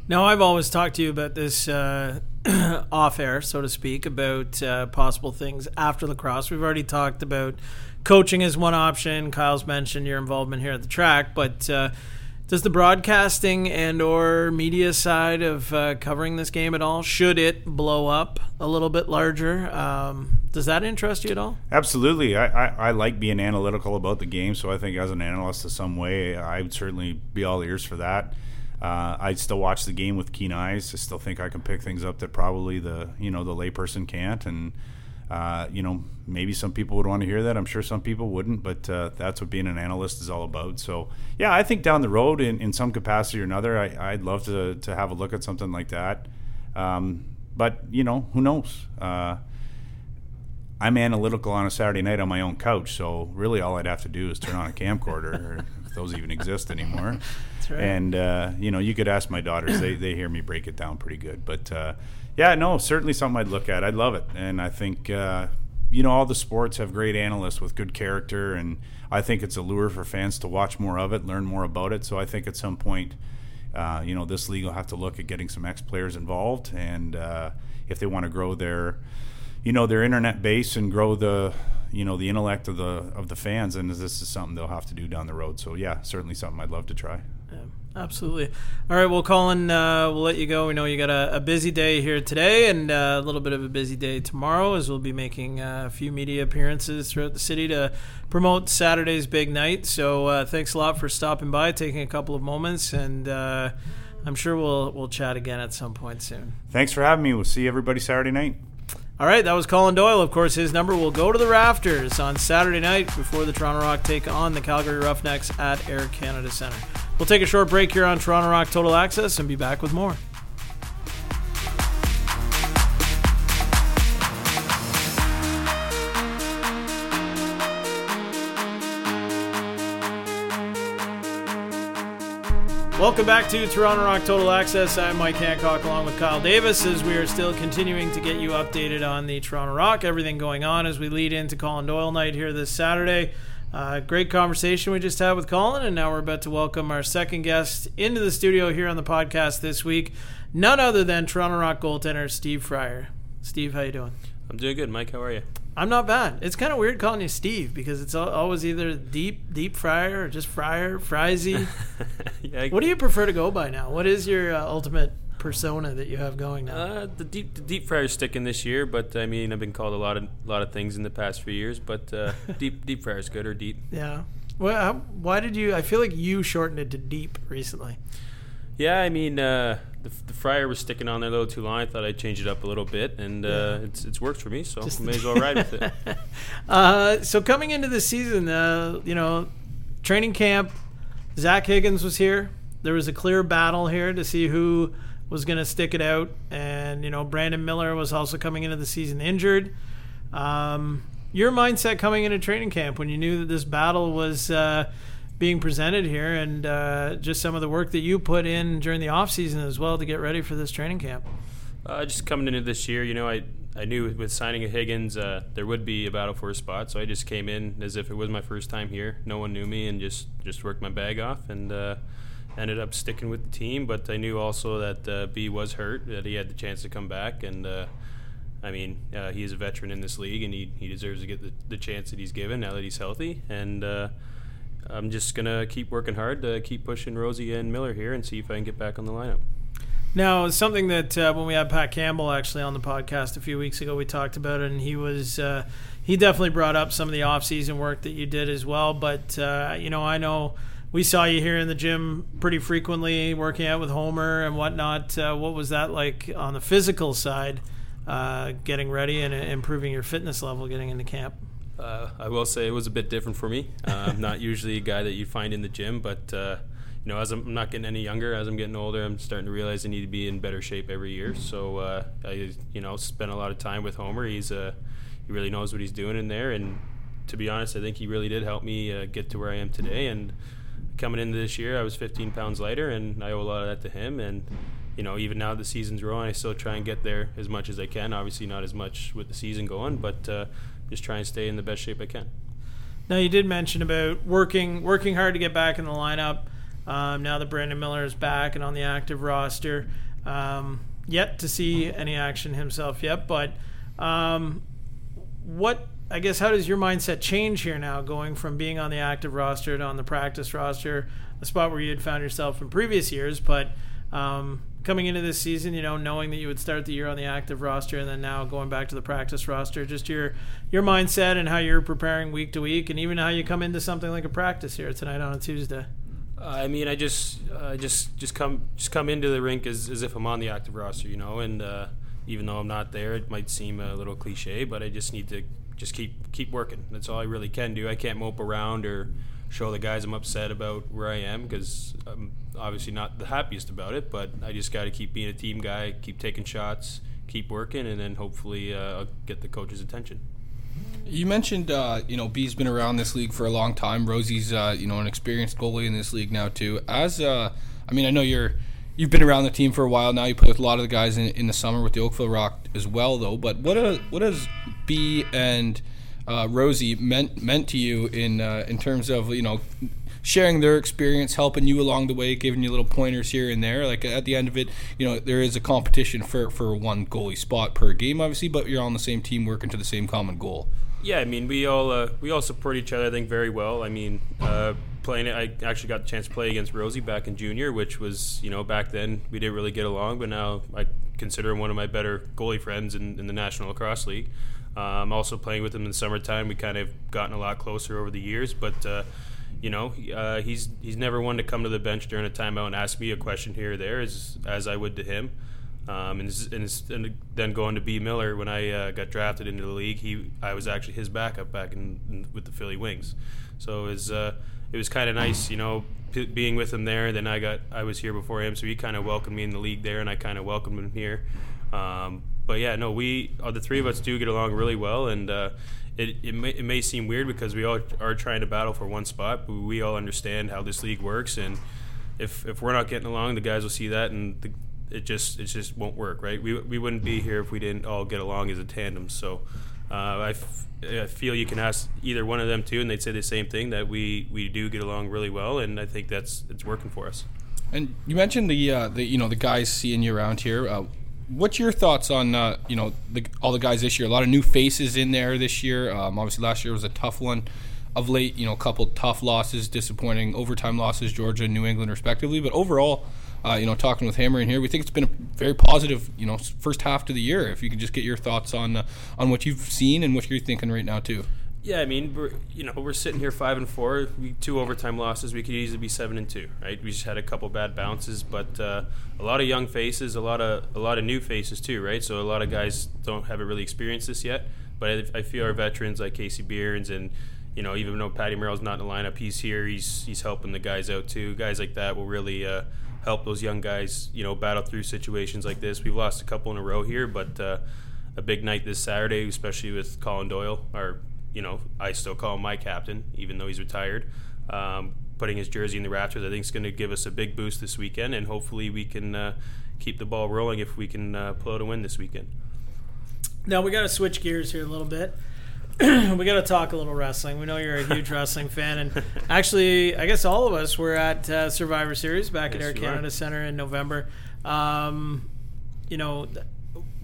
Now, I've always talked to you about this uh, off air, so to speak, about uh, possible things after lacrosse. We've already talked about coaching as one option. Kyle's mentioned your involvement here at the track, but uh, does the broadcasting and or media side of uh, covering this game at all, should it blow up a little bit larger, um, does that interest you at all? Absolutely, I, I, I like being analytical about the game, so I think as an analyst, in some way, I would certainly be all ears for that. Uh, I'd still watch the game with keen eyes. I still think I can pick things up that probably the you know the layperson can't, and uh, you know maybe some people would want to hear that. I'm sure some people wouldn't, but uh, that's what being an analyst is all about. So yeah, I think down the road, in, in some capacity or another, I, I'd love to to have a look at something like that. Um, but you know, who knows? Uh, I'm analytical on a Saturday night on my own couch, so really all I'd have to do is turn on a camcorder, or if those even exist anymore. That's right. And uh, you know, you could ask my daughters; they they hear me break it down pretty good. But uh, yeah, no, certainly something I'd look at. I'd love it, and I think uh, you know all the sports have great analysts with good character, and I think it's a lure for fans to watch more of it, learn more about it. So I think at some point. Uh, you know, this league will have to look at getting some ex players involved, and uh, if they want to grow their, you know, their internet base and grow the, you know, the intellect of the of the fans, and this is something they'll have to do down the road. So yeah, certainly something I'd love to try. Absolutely. All right, well, Colin, uh, we'll let you go. We know you got a, a busy day here today and uh, a little bit of a busy day tomorrow as we'll be making uh, a few media appearances throughout the city to promote Saturday's big night. So uh, thanks a lot for stopping by, taking a couple of moments, and uh, I'm sure we'll we'll chat again at some point soon. Thanks for having me. We'll see everybody Saturday night. All right, that was Colin Doyle. Of course, his number will go to the rafters on Saturday night before the Toronto Rock take on the Calgary Roughnecks at Air Canada Centre. We'll take a short break here on Toronto Rock Total Access and be back with more. Welcome back to Toronto Rock Total Access. I'm Mike Hancock along with Kyle Davis as we are still continuing to get you updated on the Toronto Rock, everything going on as we lead into Colin Doyle night here this Saturday. Uh, great conversation we just had with Colin, and now we're about to welcome our second guest into the studio here on the podcast this week. None other than Toronto Rock goaltender Steve Fryer. Steve, how you doing? I'm doing good, Mike. How are you? I'm not bad. It's kind of weird calling you Steve because it's always either deep, deep fryer or just fryer, Frizy. yeah, what do you prefer to go by now? What is your uh, ultimate persona that you have going now? Uh, the deep the deep fryer's sticking this year, but I mean I've been called a lot of lot of things in the past few years, but uh, deep deep fryer's good or deep. yeah. Well, how, why did you? I feel like you shortened it to deep recently. Yeah, I mean uh, the, the fryer was sticking on there a little too long. I thought I'd change it up a little bit, and uh, it's it's worked for me, so Just- may as well ride with it. Uh, so coming into the season, uh, you know, training camp, Zach Higgins was here. There was a clear battle here to see who was going to stick it out, and you know, Brandon Miller was also coming into the season injured. Um, your mindset coming into training camp when you knew that this battle was uh, being presented here, and uh, just some of the work that you put in during the off season as well to get ready for this training camp. Uh, just coming into this year, you know, I I knew with signing a Higgins, uh, there would be a battle for a spot, so I just came in as if it was my first time here. No one knew me, and just just worked my bag off, and uh, ended up sticking with the team. But I knew also that uh, B was hurt, that he had the chance to come back, and uh, I mean, uh, he is a veteran in this league, and he he deserves to get the, the chance that he's given now that he's healthy, and. Uh, I'm just gonna keep working hard to keep pushing Rosie and Miller here and see if I can get back on the lineup. Now, something that uh, when we had Pat Campbell actually on the podcast a few weeks ago, we talked about it, and he was uh, he definitely brought up some of the off-season work that you did as well. But uh, you know, I know we saw you here in the gym pretty frequently, working out with Homer and whatnot. Uh, what was that like on the physical side, uh, getting ready and uh, improving your fitness level, getting into camp? Uh, I will say it was a bit different for me. Uh, I'm not usually a guy that you find in the gym, but uh, you know, as I'm, not getting any younger, as I'm getting older, I'm starting to realize I need to be in better shape every year. So uh, I, you know, spent a lot of time with Homer. He's uh, he really knows what he's doing in there, and to be honest, I think he really did help me uh, get to where I am today. And coming into this year, I was 15 pounds lighter, and I owe a lot of that to him. And you know, even now the season's rolling, I still try and get there as much as I can. Obviously, not as much with the season going, but uh, just try and stay in the best shape I can. Now you did mention about working working hard to get back in the lineup. Um, now that Brandon Miller is back and on the active roster, um, yet to see any action himself yet. But um, what I guess how does your mindset change here now, going from being on the active roster to on the practice roster, a spot where you had found yourself in previous years, but um, coming into this season, you know, knowing that you would start the year on the active roster and then now going back to the practice roster, just your your mindset and how you're preparing week to week, and even how you come into something like a practice here tonight on a Tuesday. I mean, I just, uh, just, just come, just come into the rink as, as if I'm on the active roster, you know. And uh, even though I'm not there, it might seem a little cliche, but I just need to just keep, keep working. That's all I really can do. I can't mope around or show the guys I'm upset about where I am because I'm obviously not the happiest about it. But I just got to keep being a team guy, keep taking shots, keep working, and then hopefully uh, get the coach's attention. You mentioned, uh, you know, B's been around this league for a long time. Rosie's, uh, you know, an experienced goalie in this league now too. As, uh, I mean, I know you're, you've been around the team for a while now. You play with a lot of the guys in, in the summer with the Oakville Rock as well, though. But what, a, what has B and uh, Rosie meant meant to you in uh, in terms of you know sharing their experience, helping you along the way, giving you little pointers here and there. Like at the end of it, you know, there is a competition for for one goalie spot per game, obviously, but you're on the same team working to the same common goal. Yeah, I mean, we all uh, we all support each other. I think very well. I mean, uh, playing it, I actually got the chance to play against Rosie back in junior, which was you know back then we didn't really get along, but now I consider him one of my better goalie friends in, in the National Lacrosse League. Um, also playing with him in the summertime, we kind of gotten a lot closer over the years, but. Uh, you know, uh, he's he's never one to come to the bench during a timeout and ask me a question here or there, as as I would to him. Um, and, and, and then going to B Miller when I uh, got drafted into the league, he I was actually his backup back in, in with the Philly Wings, so uh, it was kind of nice, you know, p- being with him there. Then I got I was here before him, so he kind of welcomed me in the league there, and I kind of welcomed him here. Um, but yeah, no, we uh, the three of us do get along really well, and uh, it it may, it may seem weird because we all are trying to battle for one spot, but we all understand how this league works, and if if we're not getting along, the guys will see that, and the, it just it just won't work, right? We we wouldn't be here if we didn't all get along as a tandem. So I, f- I feel you can ask either one of them too, and they'd say the same thing that we we do get along really well, and I think that's it's working for us. And you mentioned the uh, the you know the guys seeing you around here. Uh, what's your thoughts on uh, you know the, all the guys this year? A lot of new faces in there this year. Um, obviously, last year was a tough one. Of late, you know, a couple tough losses, disappointing overtime losses, Georgia and New England, respectively. But overall, uh, you know, talking with Hammer in here, we think it's been a very positive, you know, first half to the year. If you could just get your thoughts on uh, on what you've seen and what you're thinking right now too. Yeah, I mean, we're you know we're sitting here five and four, we, two overtime losses. We could easily be seven and two, right? We just had a couple bad bounces, but uh, a lot of young faces, a lot of a lot of new faces too, right? So a lot of guys don't haven't really experienced this yet, but I, I feel our veterans like Casey Beards and you know even though Patty Merrill's not in the lineup, he's here. He's he's helping the guys out too. Guys like that will really. Uh, help those young guys, you know, battle through situations like this. We've lost a couple in a row here, but uh, a big night this Saturday, especially with Colin Doyle, our you know, I still call him my captain, even though he's retired. Um, putting his jersey in the rafters, I think, is going to give us a big boost this weekend, and hopefully we can uh, keep the ball rolling if we can uh, pull out a win this weekend. Now we got to switch gears here a little bit. we got to talk a little wrestling. We know you're a huge wrestling fan, and actually, I guess all of us were at uh, Survivor Series back at Air Canada are. Center in November. Um, you know,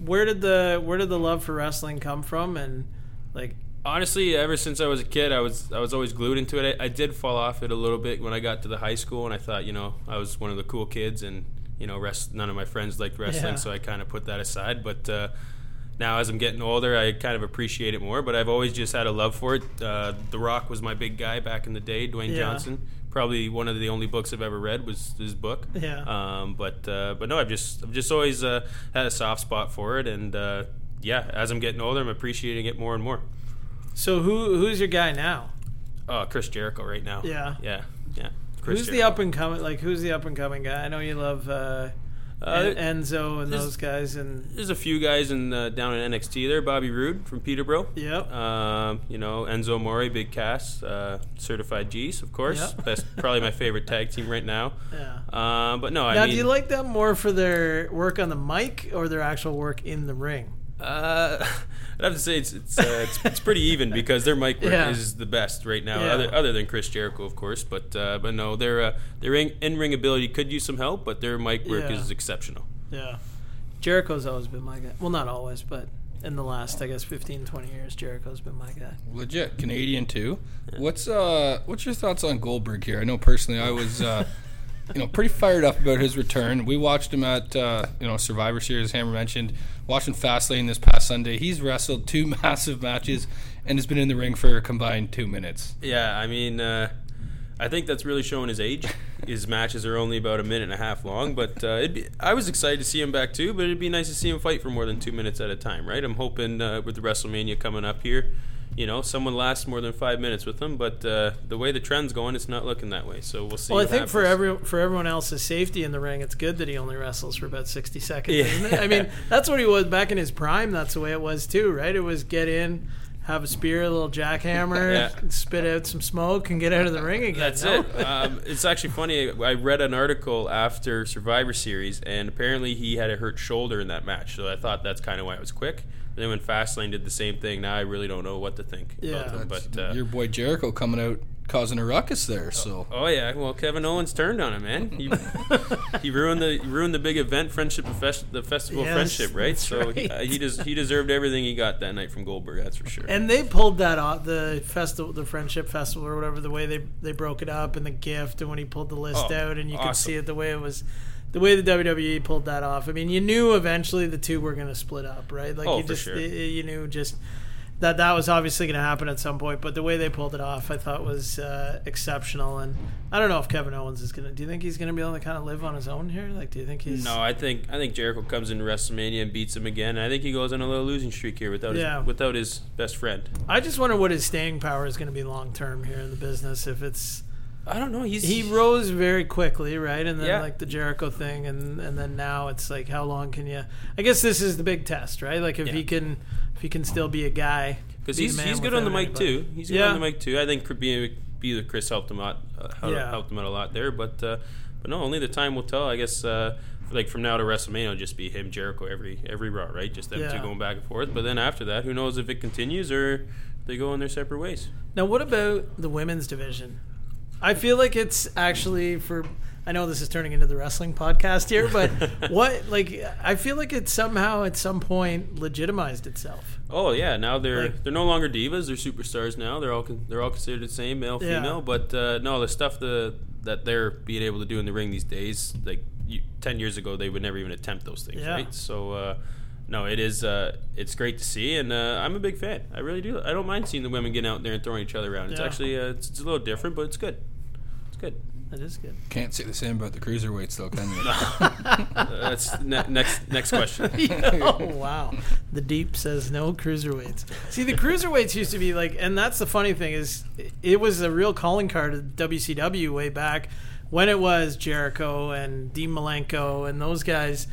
where did the where did the love for wrestling come from? And like, Honestly, ever since I was a kid, I was I was always glued into it. I, I did fall off it a little bit when I got to the high school, and I thought, you know, I was one of the cool kids, and you know, rest, none of my friends liked wrestling, Yeah. so I kind of put that aside. But uh, now, as I'm getting older, I kind of appreciate it more. But I've always just had a love for it. Uh, the Rock was my big guy back in the day, Dwayne Yeah. Johnson. Probably one of the only books I've ever read was his book. Yeah. Um, but uh, but no, I've just I've just always uh, had a soft spot for it, and uh, yeah, as I'm getting older, I'm appreciating it more and more. so who who's your guy now? Oh, Chris Jericho right now. Yeah. Yeah. Yeah. Chris who's the up and coming? Like, who's the up and coming guy? I know you love uh, Uh, Enzo and those guys, and There's a few guys in uh, down in NXT there. Bobby Roode from Peterborough. Yep. Um, you know Enzo Amore, Big Cass, uh, certified G's, of course. Yep. That's probably my favorite tag team right now. yeah. Um, but no, I now, mean, do you like them more for their work on the mic or their actual work in the ring? Uh, I'd have to say it's it's, uh, it's it's pretty even because their mic work Yeah. is the best right now, Yeah. other other than Chris Jericho, of course. But uh, but no, their uh, their in ring ability could use some help, but their mic work Yeah. is exceptional. Yeah. Jericho's always been my guy. Well, not always, but in the last, I guess, 15, 20 years, Jericho's been my guy. legit Canadian too. What's uh what's your thoughts on Goldberg here? I know personally I was uh you know pretty fired up about his return. We watched him at uh you know Survivor Series Hammer mentioned, watching Fastlane this past Sunday. He's wrestled two massive matches and has been in the ring for a combined 2 minutes. Yeah, I mean, uh, I think that's really showing his age. his matches are only about a minute and a half long, but uh, be, I was excited to see him back too. But it'd be nice to see him fight for more than two minutes at a time, right? I'm hoping uh, with the WrestleMania coming up here, you know, someone lasts more than five minutes with him. But uh, the way the trend's going, it's not looking that way. So we'll see. Well, I think for happens. every for everyone else's safety in the ring, it's good that he only wrestles for about sixty seconds. Yeah. I mean, that's what he was back in his prime. That's the way it was too, right? It was get in, have a spear, a little jackhammer, Yeah. spit out some smoke, and get out of the ring again. That's no? it. Um, it's actually funny. I read an article after Survivor Series, and apparently he had a hurt shoulder in that match. So I thought that's kind of why it was quick. And then when Fastlane did the same thing, now I really don't know what to think Yeah. about them. But uh, Your boy Jericho coming out causing a ruckus there. So Oh yeah, well Kevin Owens turned on him, man. He, he ruined the he ruined the big event, friendship, fest, the festival Yes, friendship, right? that's So right. uh, he des- he deserved everything he got that night from Goldberg. That's for sure. And they pulled that off the festival, the friendship festival or whatever. The way they they broke it up and the gift, and when he pulled the list Oh, out, and you could see it the way it was, the way the WWE pulled that off. I mean, you knew eventually the two were going to split up, right? Like Oh, you for just sure. y- y- you knew just that that was obviously going to happen at some point. But the way they pulled it off, I thought was uh, exceptional. And I don't know if Kevin Owens is going to. Do you think he's going to be able to kind of live on his own here? Like, do you think he's? no, I think I think Jericho comes into WrestleMania and beats him again. And I think he goes on a little losing streak here without Yeah. his, without his best friend. I just wonder what his staying power is going to be long term here in the business. If it's I don't know. He's he rose very quickly, right? And then Yeah. like the Jericho thing, and and then now it's like how long can you? I guess this is the big test, right? Like if Yeah. he can, if he can still be a guy, because he's he's good on the mic anybody. too. He's good Yeah. on the mic too. I think being be with Chris helped him out, uh, Yeah. helped him out a lot there. But uh, but no, only the time will tell. I guess uh, like from now to WrestleMania, it'll just be him Jericho every every Raw, right? Just them Yeah. two going back and forth. But then after that, who knows if it continues or they go in their separate ways. Now, what about the women's division? I feel like it's actually for. I know this is turning into the wrestling podcast here, but what like I feel like it somehow at some point legitimized itself. Oh yeah, now they're Like- they're no longer divas. They're superstars now. They're all they're all considered the same, male, Yeah. female. But uh, no, the stuff the that they're being able to do in the ring these days, like you, ten years ago, they would never even attempt those things, Yeah. right? So. Uh, no, it is. Uh, it's great to see, and uh, I'm a big fan. I really do. I don't mind seeing the women getting out there and throwing each other around. It's Yeah. actually uh, it's, it's a little different, but it's good. It's good. That is good. can't say the same about the cruiserweights though, can you? That's ne- next next question. oh wow the deep says no cruiserweights see the cruiserweights used to be like and that's the funny thing is it was a real calling card of wcw way back when it was jericho and dean malenko and those guys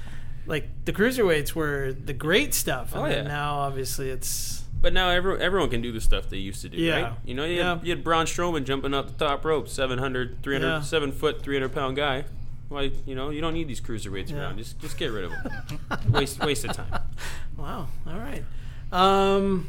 like the cruiserweights were the great stuff oh, and Oh, then yeah. now obviously it's But now everyone, everyone can do the stuff they used to do, Yeah. right? You know, you, Yeah. had, you had Braun Strowman jumping out the top rope, 700, 300, Yeah. 7 foot, 300 pound guy. Why, you know, you don't need these cruiserweights Yeah. around. Just just get rid of them. waste, waste of time. Wow. All right. Um,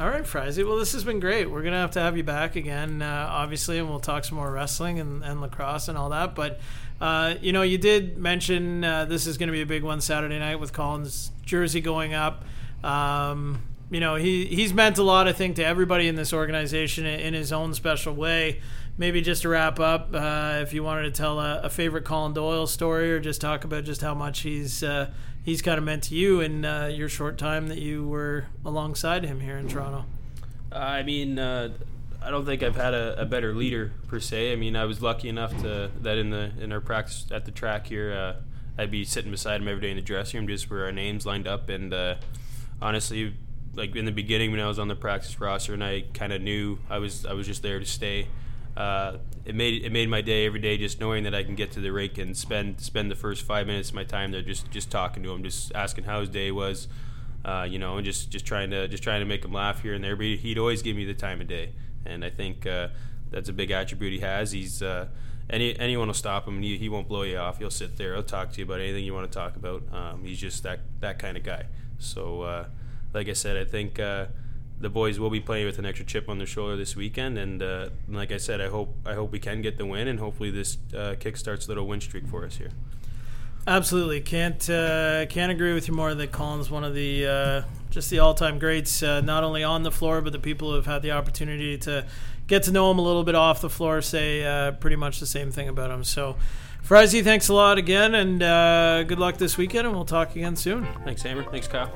all right, Frizy. Well, this has been great. We're gonna have to have you back again, uh, obviously, and we'll talk some more wrestling and, and lacrosse and all that. But uh, you know, you did mention uh, this is going to be a big one Saturday night with Collins' jersey going up. Um, you know, he he's meant a lot, I think, to everybody in this organization in, his own special way. Maybe just to wrap up, uh, if you wanted to tell a, a favorite Colin Doyle story, or just talk about just how much he's uh, he's kind of meant to you in uh, your short time that you were alongside him here in Toronto. I mean, uh, I don't think I've had a, a better leader per se. I mean, I was lucky enough to that in the in our practice at the track here, uh, I'd be sitting beside him every day in the dressing room, just where our names lined up. And uh, honestly, like in the beginning when I was on the practice roster, and I kind of knew I was I was just there to stay. Uh, it made it made my day every day just knowing that I can get to the rink and spend spend the first five minutes of my time there just just talking to him, just asking how his day was uh, you know, and just just trying to just trying to make him laugh here and there. But he'd always give me the time of day, and I think uh, that's a big attribute he has. He's uh, any anyone will stop him, he, he won't blow you off. He'll sit there, he'll talk to you about anything you want to talk about. Um, he's just that that kind of guy. So, uh, like I said, I think. Uh, the boys will be playing with an extra chip on their shoulder this weekend, and uh, like I said, I hope I hope we can get the win, and hopefully this uh, kickstarts a little win streak for us here. Absolutely, can't uh, can't agree with you more. That Colin's one of the uh, just the all time greats, uh, not only on the floor, but the people who have had the opportunity to get to know him a little bit off the floor say uh, pretty much the same thing about him. So, Frizy, thanks a lot again, and uh, good luck this weekend, and we'll talk again soon. Thanks, Hammer. Thanks, Kyle.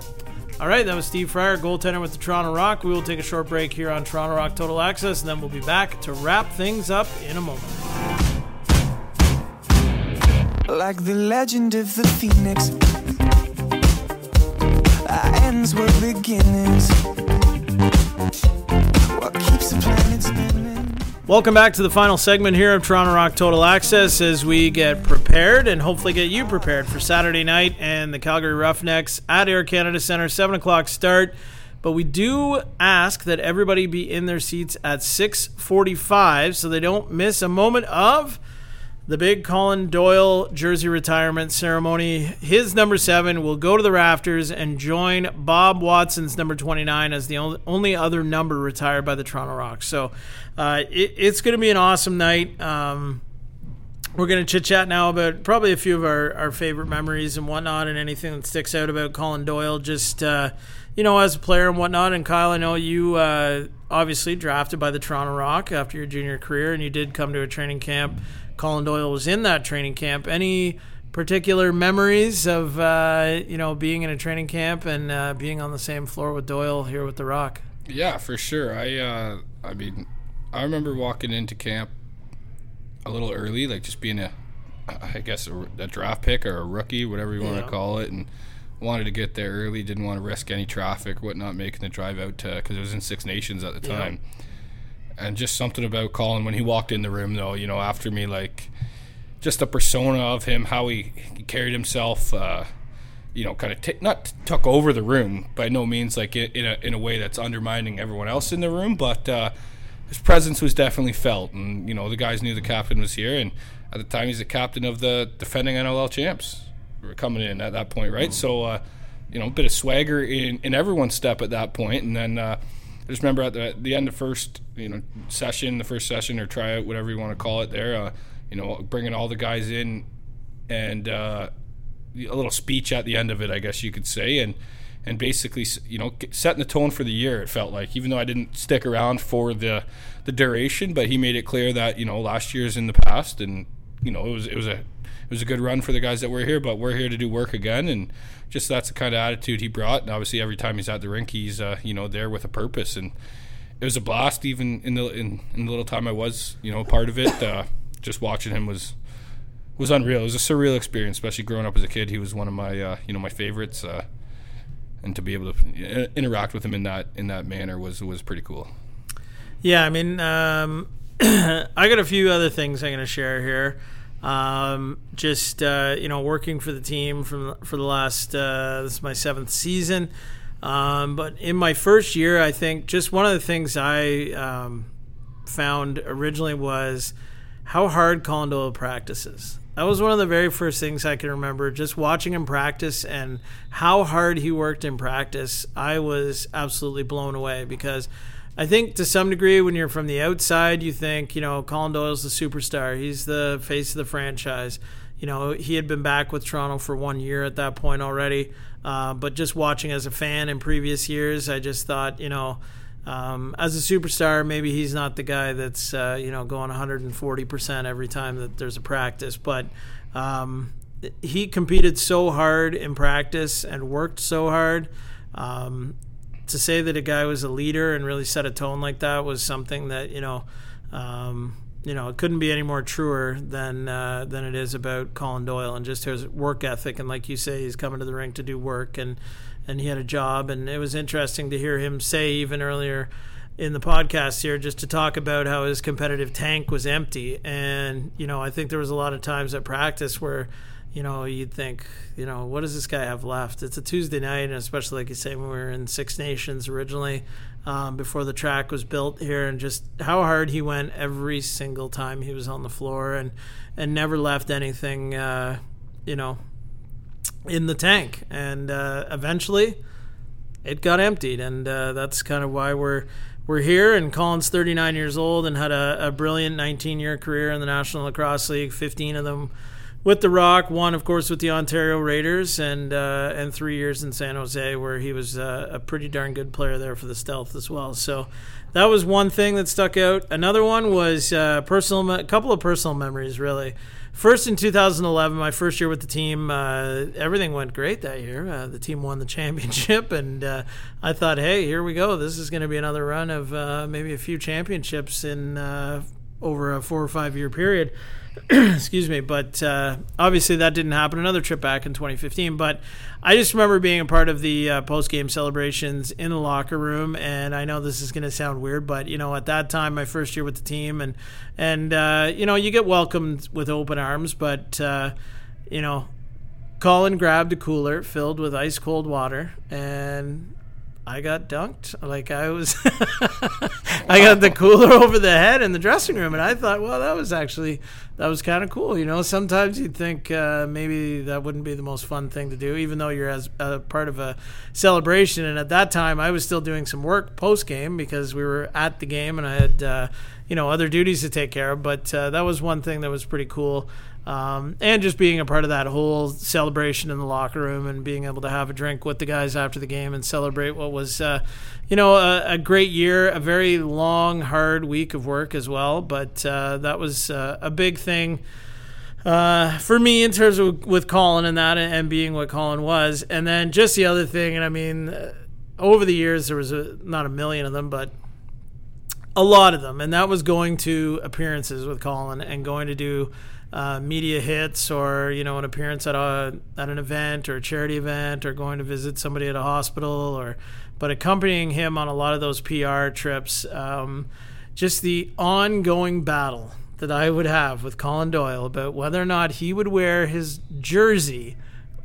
All right, that was Steve Fryer, goaltender with the Toronto Rock. We will take a short break here on Toronto Rock Total Access, and then we'll be back to wrap things up in a moment. Like the legend of the phoenix Our ends were beginnings What keeps the planet spinning Welcome back to the final segment here of Toronto Rock Total Access as we get prepared and hopefully get you prepared for Saturday night and the Calgary Roughnecks at Air Canada Centre, 7 o'clock start. But we do ask that everybody be in their seats at 6:45 so they don't miss a moment of the big Colin Doyle jersey retirement ceremony. His number seven will go to the rafters and join Bob Watson's number 29 as the only, other number retired by the Toronto Rock. So uh, it, it's going to be an awesome night. Um, we're going to chit chat now about probably a few of our, our favorite memories and whatnot, and anything that sticks out about Colin Doyle, just uh, you know, as a player and whatnot. And Kyle, I know you uh, obviously drafted by the Toronto Rock after your junior career, and you did come to a training camp. Colin Doyle was in that training camp. Any particular memories of uh, you know being in a training camp and uh, being on the same floor with Doyle here with the Rock? Yeah, for sure. I uh, I mean, I remember walking into camp a little early, like just being a, I guess a, a draft pick or a rookie, whatever you want Yeah. to call it, and wanted to get there early. Didn't want to risk any traffic, whatnot, making the drive out to because it was in Six Nations at the Yeah. And just something about Colin when he walked in the room, though, you know, after me, like just the persona of him, how he, he carried himself. Uh, you know, kind of t- not took over the room by no means, like in, in a in a way that's undermining everyone else in the room, but uh, his presence was definitely felt, and you know the guys knew the captain was here, and at the time he's the captain of the defending NLL champs. Were coming in at that point, right? So, uh, you know, a bit of swagger in, in everyone's step at that point, and then uh, just remember at the, the end of first, you know, session, the first session or tryout, whatever you want to call it, there, uh, you know, bringing all the guys in and uh, a little speech at the end of it, I guess you could say, and and basically, you know, setting the tone for the year. It felt like, even though I didn't stick around for the the duration, but he made it clear that you know last year's in the past, and you know it was it was a was a good run for the guys that were here, but we're here to do work again, and just that's the kind of attitude he brought. And obviously, every time he's at the rink, he's uh, you know there with a purpose, and it was a blast. Even in the in, in the little time I was you know part of it, uh, just watching him was was unreal. It was a surreal experience, especially growing up as a kid. He was one of my uh, you know my favorites, uh, and to be able to uh, interact with him in that in that manner was was pretty cool. Yeah, I mean, um, I got a few other things I'm going to share here. Um, just uh, you know, working for the team from for the last uh, this is my seventh season. Um, but in my first year, I think just one of the things I um, found originally was how hard Colin Doyle practices. That was one of the very first things I can remember. Just watching him practice and how hard he worked in practice, I was absolutely blown away because I think to some degree, when you're from the outside, you think, you know, Colin Doyle's the superstar. He's the face of the franchise. You know, he had been back with Toronto for one year at that point already. Uh, but just watching as a fan in previous years, I just thought, you know, um, as a superstar, maybe he's not the guy that's uh, you know going 140 percent every time that there's a practice, but um, he competed so hard in practice and worked so hard. Um, to say that a guy was a leader and really set a tone like that was something that you know, um, you know, it couldn't be any more truer than uh, than it is about Colin Doyle and just his work ethic. And like you say, he's coming to the rink to do work and and he had a job. And it was interesting to hear him say even earlier in the podcast here just to talk about how his competitive tank was empty. And, you know, I think there was a lot of times at practice where, you know, you'd think, you know, what does this guy have left? It's a Tuesday night, and especially like you say, when we were in Six Nations originally, um, before the track was built here, and just how hard he went every single time he was on the floor, and and never left anything, uh, you know, in the tank. And uh, eventually, it got emptied, and uh, that's kind of why we're we're here. And Colin's 39 years old and had a, a brilliant 19 year career in the National Lacrosse League. 15 of them with the Rock, one of course with the Ontario Raiders, and uh, and three years in San Jose, where he was uh, a pretty darn good player there for the Stealth as well. So. That was one thing that stuck out. Another one was uh, personal, a couple of personal memories, really. First, in 2011, my first year with the team, uh, everything went great that year. Uh, the team won the championship, and uh, I thought, hey, here we go. This is going to be another run of maybe a few championships in over a four or five year period. Excuse me, but uh, obviously that didn't happen. Another trip back in 2015, but I just remember being a part of the uh, post game celebrations in the locker room, and I know this is going to sound weird, but you know, at that time, my first year with the team, and and uh, you know, you get welcomed with open arms, but uh, you know, Colin grabbed a cooler filled with ice cold water, and I got dunked. Like I was, I got the cooler over the head in the dressing room, and I thought, well, that was actually that was kind of cool. You know, sometimes you'd think uh, maybe that wouldn't be the most fun thing to do, even though you're as a part of a celebration. And at that time, I was still doing some work post game because we were at the game, and I had uh, you know other duties to take care of. But uh, that was one thing that was pretty cool. Um, and just being a part of that whole celebration in the locker room and being able to have a drink with the guys after the game and celebrate what was, uh, you know, a, a, great year, a very long, hard week of work as well. But uh, that was uh, a big thing uh, for me in terms of with Colin and that and being what Colin was. And then just the other thing, and I mean, uh, over the years, there was a, not a million of them, but a lot of them. And that was going to appearances with Colin and going to do uh, media hits or you know an appearance at a at an event or a charity event or going to visit somebody at a hospital or but accompanying him on a lot of those PR trips um, just the ongoing battle that I would have with Colin Doyle about whether or not he would wear his jersey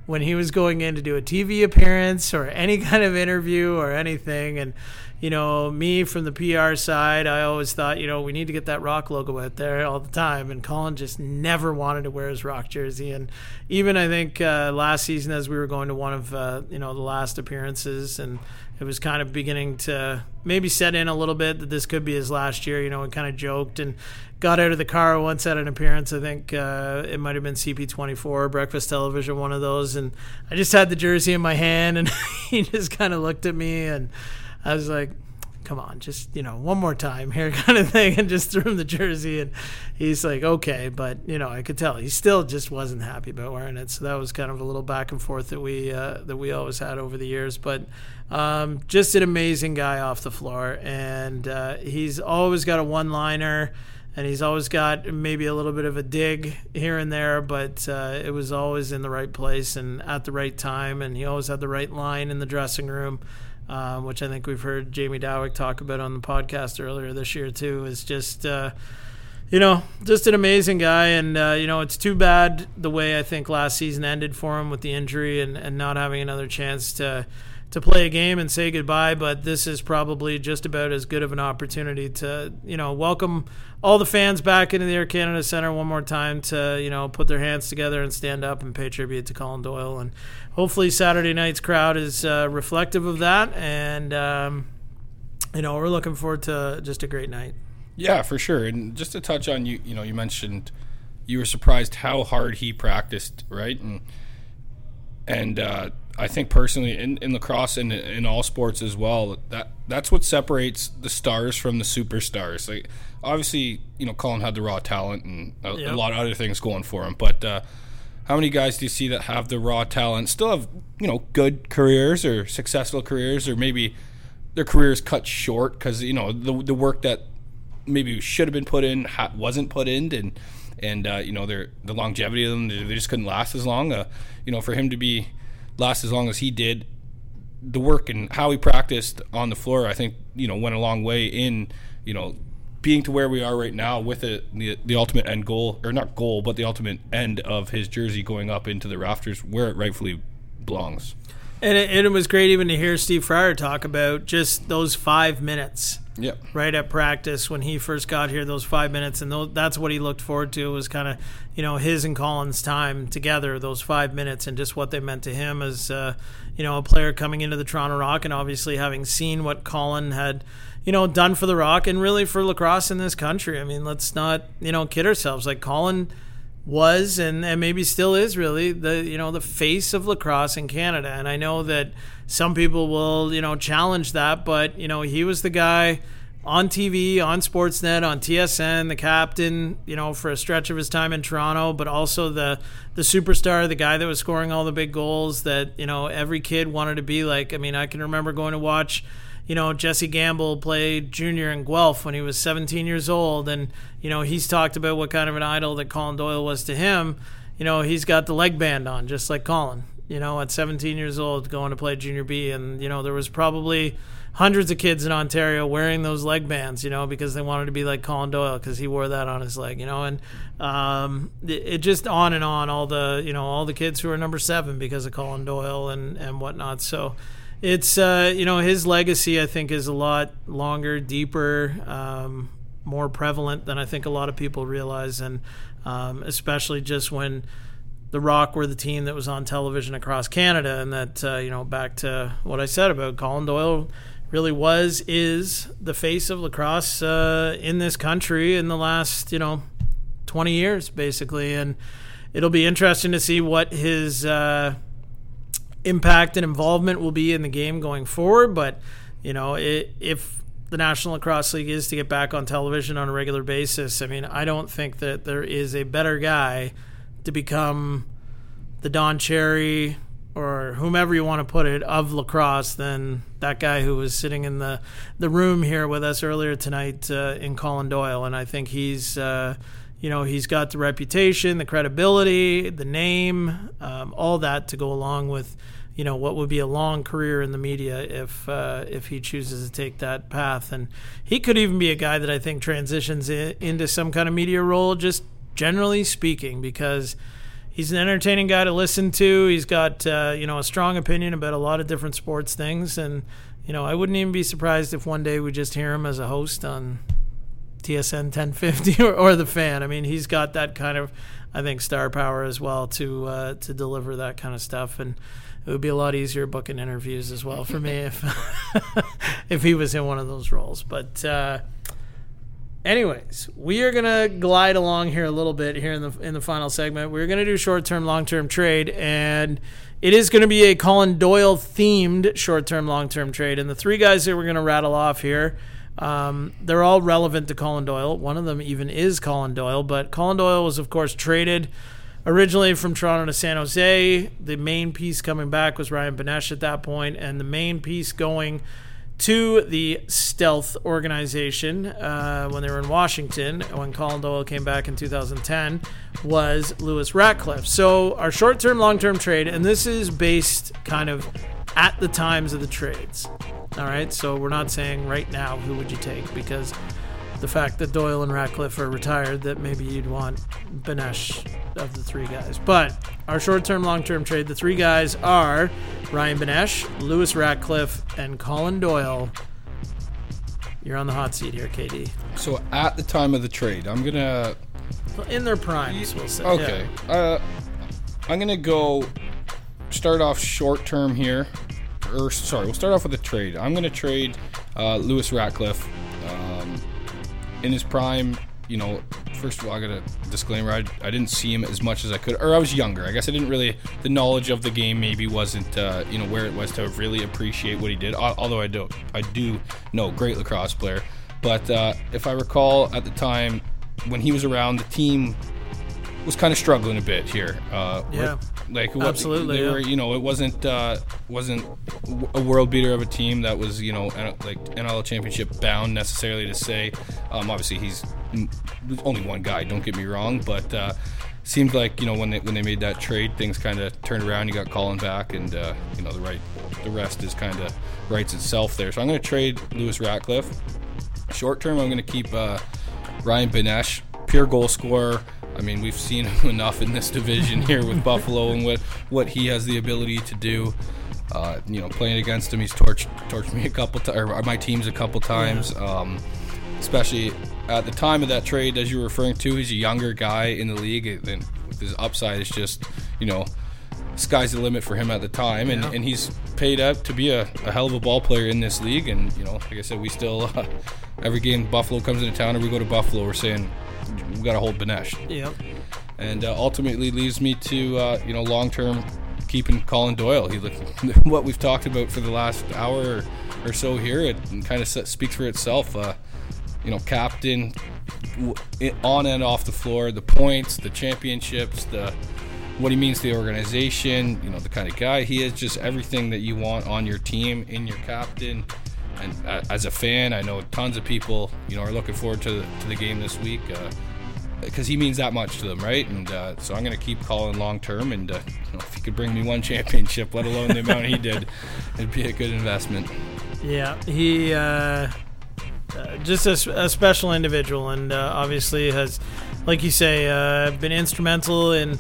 when he was going in to do a TV appearance or any kind of interview or anything. And you know, me from the PR side, I always thought, you know, we need to get that rock logo out there all the time. And Colin just never wanted to wear his rock jersey. And even I think uh, last season, as we were going to one of, uh, you know, the last appearances, and it was kind of beginning to maybe set in a little bit that this could be his last year, you know, and kind of joked and got out of the car once at an appearance. I think uh, it might have been CP24, Breakfast Television, one of those. And I just had the jersey in my hand, and he just kind of looked at me and, I was like, come on, just you know, one more time here, kind of thing, and just threw him the jersey, and he's like, okay, but you know, I could tell he still just wasn't happy about wearing it. So that was kind of a little back and forth that we uh, that we always had over the years. But um, just an amazing guy off the floor, and uh, he's always got a one-liner. And he's always got maybe a little bit of a dig here and there, but uh, it was always in the right place and at the right time. And he always had the right line in the dressing room. Uh, which I think we've heard Jamie Dawick talk about on the podcast earlier this year too, is just uh, you know just an amazing guy, and uh, you know it's too bad the way I think last season ended for him with the injury and, and not having another chance to to play a game and say goodbye. But this is probably just about as good of an opportunity to you know welcome all the fans back into the Air Canada Centre one more time to you know put their hands together and stand up and pay tribute to Colin Doyle and hopefully Saturday night's crowd is uh, reflective of that, and um, you know we're looking forward to just a great night. Yeah, for sure. And just to touch on you, you know, you mentioned you were surprised how hard he practiced, right? And and uh, I think personally in, in lacrosse and in all sports as well, that that's what separates the stars from the superstars. Like obviously, you know, Colin had the raw talent and a, yep. a lot of other things going for him, but uh, how many guys do you see that have the raw talent, still have you know good careers or successful careers, or maybe their careers cut short because you know the the work that maybe should have been put in ha- wasn't put in, and and uh, you know their the longevity of them they just couldn't last as long. Uh, you know, for him to be last as long as he did, the work and how he practiced on the floor, I think you know went a long way in you know being to where we are right now with it, the, the ultimate end goal, or not goal, but the ultimate end of his jersey going up into the rafters where it rightfully belongs. And it, and it was great even to hear Steve Fryer talk about just those five minutes. Yep. Right at practice when he first got here, those five minutes, and those, that's what he looked forward to was kind of, you know, his and Colin's time together, those five minutes, and just what they meant to him as, uh, you know, a player coming into the Toronto Rock, and obviously having seen what Colin had you know, done for the Rock and really for lacrosse in this country. I mean, let's not, you know, kid ourselves. Like Colin was and, and maybe still is really the you know the face of lacrosse in Canada. And I know that some people will, you know, challenge that, but you know, he was the guy on TV, on Sportsnet, on TSN, the captain, you know, for a stretch of his time in Toronto, but also the the superstar, the guy that was scoring all the big goals that, you know, every kid wanted to be like. I mean, I can remember going to watch you know, Jesse Gamble played junior in Guelph when he was 17 years old. And, you know, he's talked about what kind of an idol that Colin Doyle was to him. You know, he's got the leg band on, just like Colin, you know, at 17 years old going to play junior B. And, you know, there was probably hundreds of kids in Ontario wearing those leg bands, you know, because they wanted to be like Colin Doyle because he wore that on his leg, you know, and um, it, it, just on and on. All the you know all the kids who are number seven because of Colin Doyle and and whatnot. So it's uh, you know his legacy. I think is a lot longer, deeper, um, more prevalent than I think a lot of people realize, and um, especially just when the Rock were the team that was on television across Canada, and that uh, you know back to what I said about Colin Doyle really was is the face of lacrosse uh, in this country in the last you know 20 years basically and it'll be interesting to see what his uh, impact and involvement will be in the game going forward but you know it, if the national lacrosse league is to get back on television on a regular basis i mean i don't think that there is a better guy to become the don cherry or whomever you want to put it of lacrosse than that guy who was sitting in the the room here with us earlier tonight uh, in Colin Doyle, and I think he's. Uh, you know he's got the reputation, the credibility, the name, um, all that to go along with, you know, what would be a long career in the media if uh, if he chooses to take that path. And he could even be a guy that I think transitions in, into some kind of media role, just generally speaking, because he's an entertaining guy to listen to. He's got uh, you know a strong opinion about a lot of different sports things, and you know I wouldn't even be surprised if one day we just hear him as a host on TSN 1050 or, or the fan. I mean, he's got that kind of I think star power as well to uh, to deliver that kind of stuff, and it would be a lot easier booking interviews as well for me if if he was in one of those roles. But uh, anyways, we are gonna glide along here a little bit here in the in the final segment. We're gonna do short term, long term trade, and it is gonna be a Colin Doyle themed short term, long term trade. And the three guys that we're gonna rattle off here, um, they're all relevant to Colin Doyle. One of them even is Colin Doyle, but Colin Doyle was of course traded originally from Toronto to San Jose. The main piece coming back was Ryan Benesh at that point, and the main piece going to the Stealth organization uh, when they were in Washington, when Colin Doyle came back in 2010, was Lewis Ratcliff. So, our short term, long term trade, and this is based kind of at the times of the trades. All right, so we're not saying right now who would you take because the fact that Doyle and Ratcliff are retired, that maybe you'd want Benesh of the three guys. But our short term, long term trade, the three guys are Ryan Benesh, Lewis Ratcliff, and Colin Doyle. You're on the hot seat here, KD. So at the time of the trade, I'm gonna In their primes, we'll say. okay. Uh, I'm gonna go start off short term here, or sorry, we'll start off with a trade. I'm gonna trade uh, Lewis Ratcliff. Um, in his prime, you know, first of all, I got a disclaimer. I, I didn't see him as much as I could, or I was younger. I guess I didn't really, the knowledge of the game maybe wasn't, uh, you know, where it was to really appreciate what he did. Although I do, I do know, great lacrosse player. But uh, if I recall at the time when he was around, the team was kind of struggling a bit here. Uh, Yeah. Like what- Absolutely, they yeah. were, you know, it wasn't uh, wasn't a world beater of a team that was, you know, like NL championship bound necessarily to say. Um, obviously, he's there's only one guy. Don't get me wrong, but uh, seemed like you know when they when they made that trade, things kind of turned around. You got Colin back, and uh, you know the right the rest is kind of writes itself there. So I'm going to trade Lewis Ratcliff. Short term, I'm going to keep uh, Ryan Benesh, pure goal scorer. I mean, we've seen him enough in this division here with Buffalo and what what he has the ability to do. Uh, you know, playing against him, he's torched torched me a couple times, or my teams a couple times. Um, especially at the time of that trade, as you were referring to, he's a younger guy in the league, and with his upside is just, you know, sky's the limit for him at the time, and, and he's paid up to be a, a hell of a ball player in this league. And you know, like I said, we still uh, every game Buffalo comes into town or we go to Buffalo, we're saying we got to hold Benesh, Yep. and uh, ultimately leads me to uh, you know long term keeping Colin Doyle. He what we've talked about for the last hour or, or so here, it kind of speaks for itself. Uh, you know, captain on and off the floor, the points, the championships, the what he means to the organization, you know, the kind of guy he is, just everything that you want on your team, in your captain. And uh, as a fan, I know tons of people, you know, are looking forward to the, to the game this week because he means that much to them, right? And uh, so I'm going to keep Colin long term. And uh, you know, if he could bring me one championship, let alone the amount he did, it'd be a good investment. Yeah, he uh, uh, just a, a special individual, and uh, obviously has, like you say, uh, been instrumental in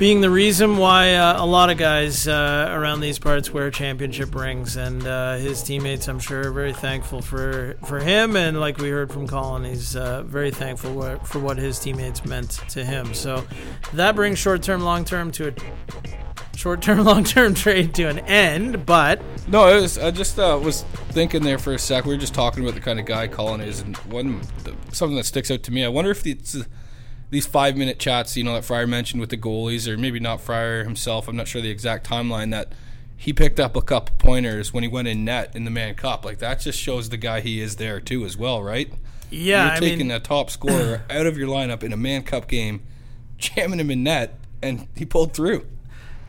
being the reason why uh, a lot of guys uh, around these parts wear championship rings, and uh, his teammates, I'm sure, are very thankful for for him. And like we heard from Colin, he's uh, very thankful for what his teammates meant to him. So that brings short term, long term to a short term, long term trade to an end. But No, it was. I just uh, was thinking there for a sec. We were just talking about the kind of guy Colin is, and one something that sticks out to me. I wonder if it's these five minute chats, you know, that Fryer mentioned with the goalies, or maybe not Fryer himself. I'm not sure the exact timeline that he picked up a couple pointers when he went in net in the Mann Cup. Like that just shows the guy he is there too, as well, right? yeah, You're I taking mean, a top scorer out of your lineup in a Mann Cup game, jamming him in net, and he pulled through.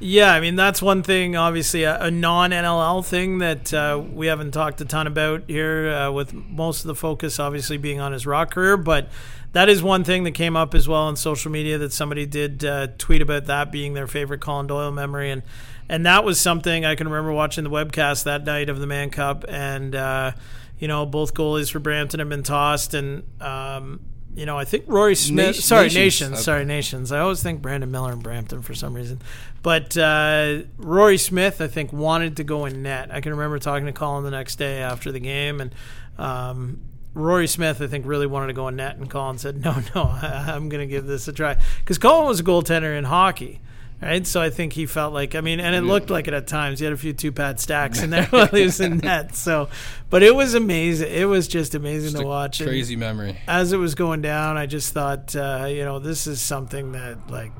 Yeah, I mean that's one thing. Obviously, a, a non NLL thing that uh, we haven't talked a ton about here, uh, with most of the focus obviously being on his rock career. But that is one thing that came up as well on social media that somebody did uh, tweet about that being their favorite Colin Doyle memory, and and that was something I can remember watching the webcast that night of the Mann Cup, and uh, you know both goalies for Brampton have been tossed, and um, you know I think Rory Smith, Nation- sorry Nations. Nations, Okay. sorry Nations. I always think Brandon Miller and Brampton for some reason. But uh, Rory Smith, I think, wanted to go in net. I can remember talking to Colin the next day after the game, and um, Rory Smith, I think, really wanted to go in net, and Colin said, "No, no, I'm going to give this a try." Because Colin was a goaltender in hockey. Right, so I think he felt like I mean, and it looked like it at times. He had a few two pad stacks in there while he was in net. So, but it was amazing. It was just amazing Just to watch. And- Crazy memory. as it was going down, I just thought, uh, you know, this is something that, like,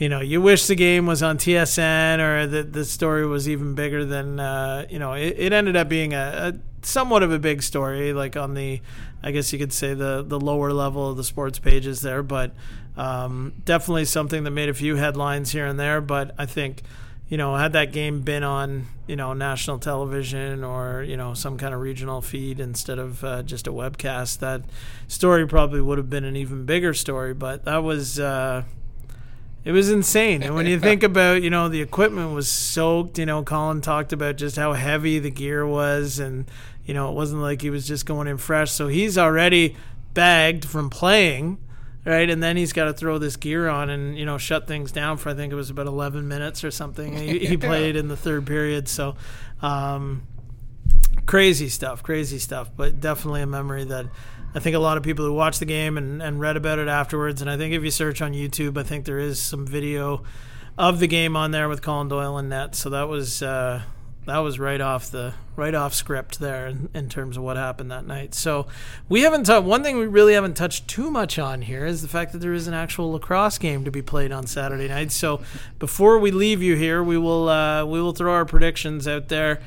you know, you wish the game was on TSN or that the story was even bigger than, uh, you know, it, it ended up being a, a somewhat of a big story, like on the, I guess you could say the the lower level of the sports pages there, but um, definitely something that made a few headlines here and there. But I think, you know, had that game been on, you know, national television or you know some kind of regional feed instead of uh, just a webcast, that story probably would have been an even bigger story. But that was. Uh, it was insane. And when you think about, you know, the equipment was soaked, you know, Colin talked about just how heavy the gear was and, you know, it wasn't like he was just going in fresh. So he's already bagged from playing, right? And then he's got to throw this gear on and, you know, shut things down for I think it was about 11 minutes or something. He, he played in the third period. So, um, crazy stuff, crazy stuff, but definitely a memory that I think a lot of people who watched the game and, and read about it afterwards. And I think if you search on YouTube, I think there is some video of the game on there with Colin Doyle and net. So that was uh, that was right off the right off script there in, in terms of what happened that night. So we haven't touched one thing we really haven't touched too much on here is the fact that there is an actual lacrosse game to be played on Saturday night. So before we leave you here, we will uh, we will throw our predictions out there.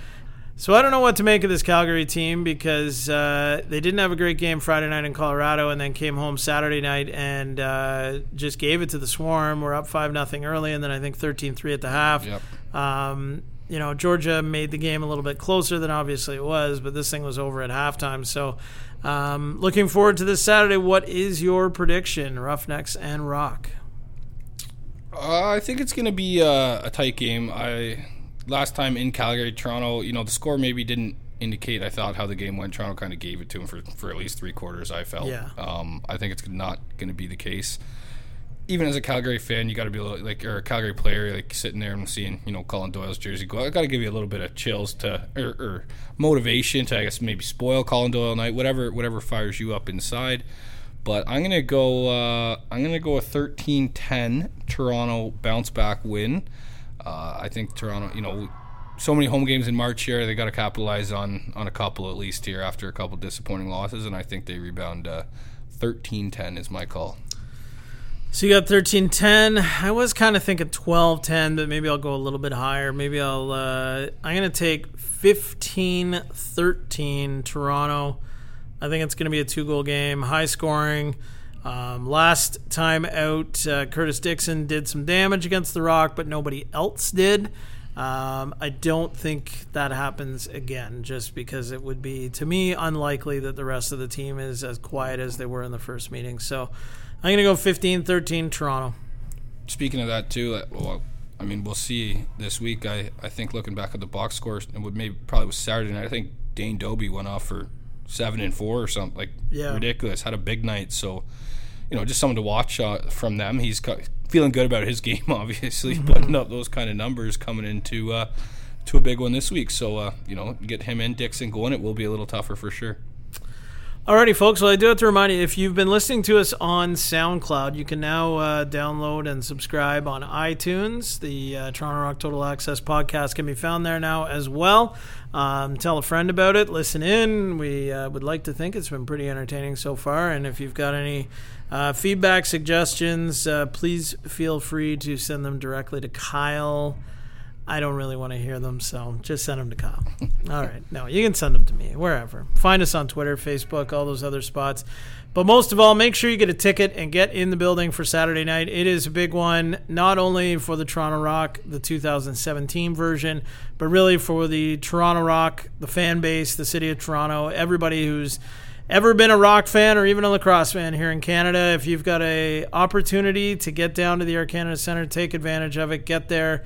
So I don't know what to make of this Calgary team because uh, they didn't have a great game Friday night in Colorado, and then came home Saturday night and uh, just gave it to the Swarm. We're up five nothing early, and then I think 13-3 at the half. Yep. Um, you know, Georgia made the game a little bit closer than obviously it was, but this thing was over at halftime. So, um, looking forward to this Saturday. What is your prediction, Roughnecks and Rock? Uh, I think it's going to be uh, a tight game. I last time in Calgary, Toronto, you know, the score maybe didn't indicate. I thought how the game went. Toronto kind of gave it to him for for at least three quarters. I felt. Yeah. Um, I think it's not going to be the case. Even as a Calgary fan, you got to be a little, like, or a Calgary player, like sitting there and seeing, you know, Colin Doyle's jersey go. I got to give you a little bit of chills to, or, or motivation to, I guess, maybe spoil Colin Doyle night, whatever, whatever fires you up inside. But I'm gonna go. Uh, I'm gonna go a 13-10 Toronto bounce back win. Uh, I think Toronto. You know, so many home games in March here. They got to capitalize on on a couple at least here after a couple disappointing losses, and I think they rebound. Uh, 13-10 is my call. So you got thirteen ten. I was kind of thinking 12-10, but maybe I'll go a little bit higher. Maybe I'll. Uh, I'm gonna take 15-13 Toronto. I think it's gonna be a two goal game, high scoring. Um, last time out, uh, Curtis Dickson did some damage against the Rock, but nobody else did. Um, I don't think that happens again, just because it would be, to me, unlikely that the rest of the team is as quiet as they were in the first meeting. So I'm going to go 15 13 Toronto. Speaking of that too, uh, well, I mean, we'll see this week. I, I think looking back at the box scores, it would maybe probably was Saturday night. I think Dane Dobbie went off for seven and four or something like Yeah. ridiculous. Had a big night, so you know, just someone to watch uh, from them. He's feeling good about his game, obviously, putting up those kind of numbers coming into uh, to a big one this week. So uh, you know, get him and Dickson going. It will be a little tougher for sure. Alrighty, folks. Well, I do have to remind you if you've been listening to us on SoundCloud, you can now uh, download and subscribe on iTunes. The uh, Toronto Rock Total Access podcast can be found there now as well. Um, tell a friend about it. Listen in. We uh, would like to think it's been pretty entertaining so far. And if you've got any uh, feedback, suggestions, uh, please feel free to send them directly to Kyle. I don't really want to hear them, so just send them to Kyle. all right. No, you can send them to me, wherever. Find us on Twitter, Facebook, all those other spots. But most of all, make sure you get a ticket and get in the building for Saturday night. It is a big one, not only for the Toronto Rock, the 2017 version, but really for the Toronto Rock, the fan base, the city of Toronto, everybody who's ever been a rock fan or even a lacrosse fan here in Canada. If you've got a opportunity to get down to the Air Canada Centre, take advantage of it. Get there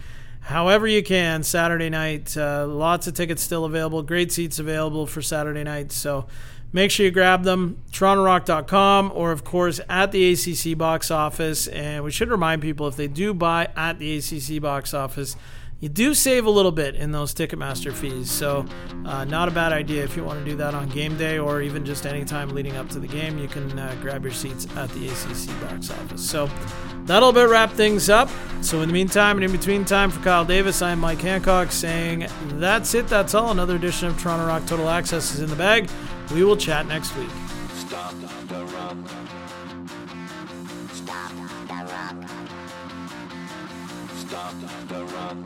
however you can Saturday night. Uh, lots of tickets still available. Great seats available for Saturday night. So make sure you grab them. TorontoRock.com or, of course, at the ACC box office. And we should remind people if they do buy at the ACC box office, you do save a little bit in those Ticketmaster fees. So, uh, not a bad idea if you want to do that on game day or even just any time leading up to the game. You can uh, grab your seats at the ACC box office. So, that'll about wrap things up. So, in the meantime and in between time for Kyle Davis, I'm Mike Hancock saying that's it, that's all. Another edition of Toronto Rock Total Access is in the bag. We will chat next week. Stop the run. The run.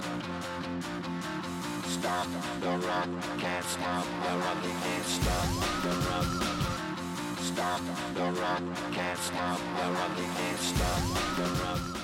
Stop the run. Can't stop the run. You can't stop the run. Stop the run. Can't stop the run. You can't stop the run.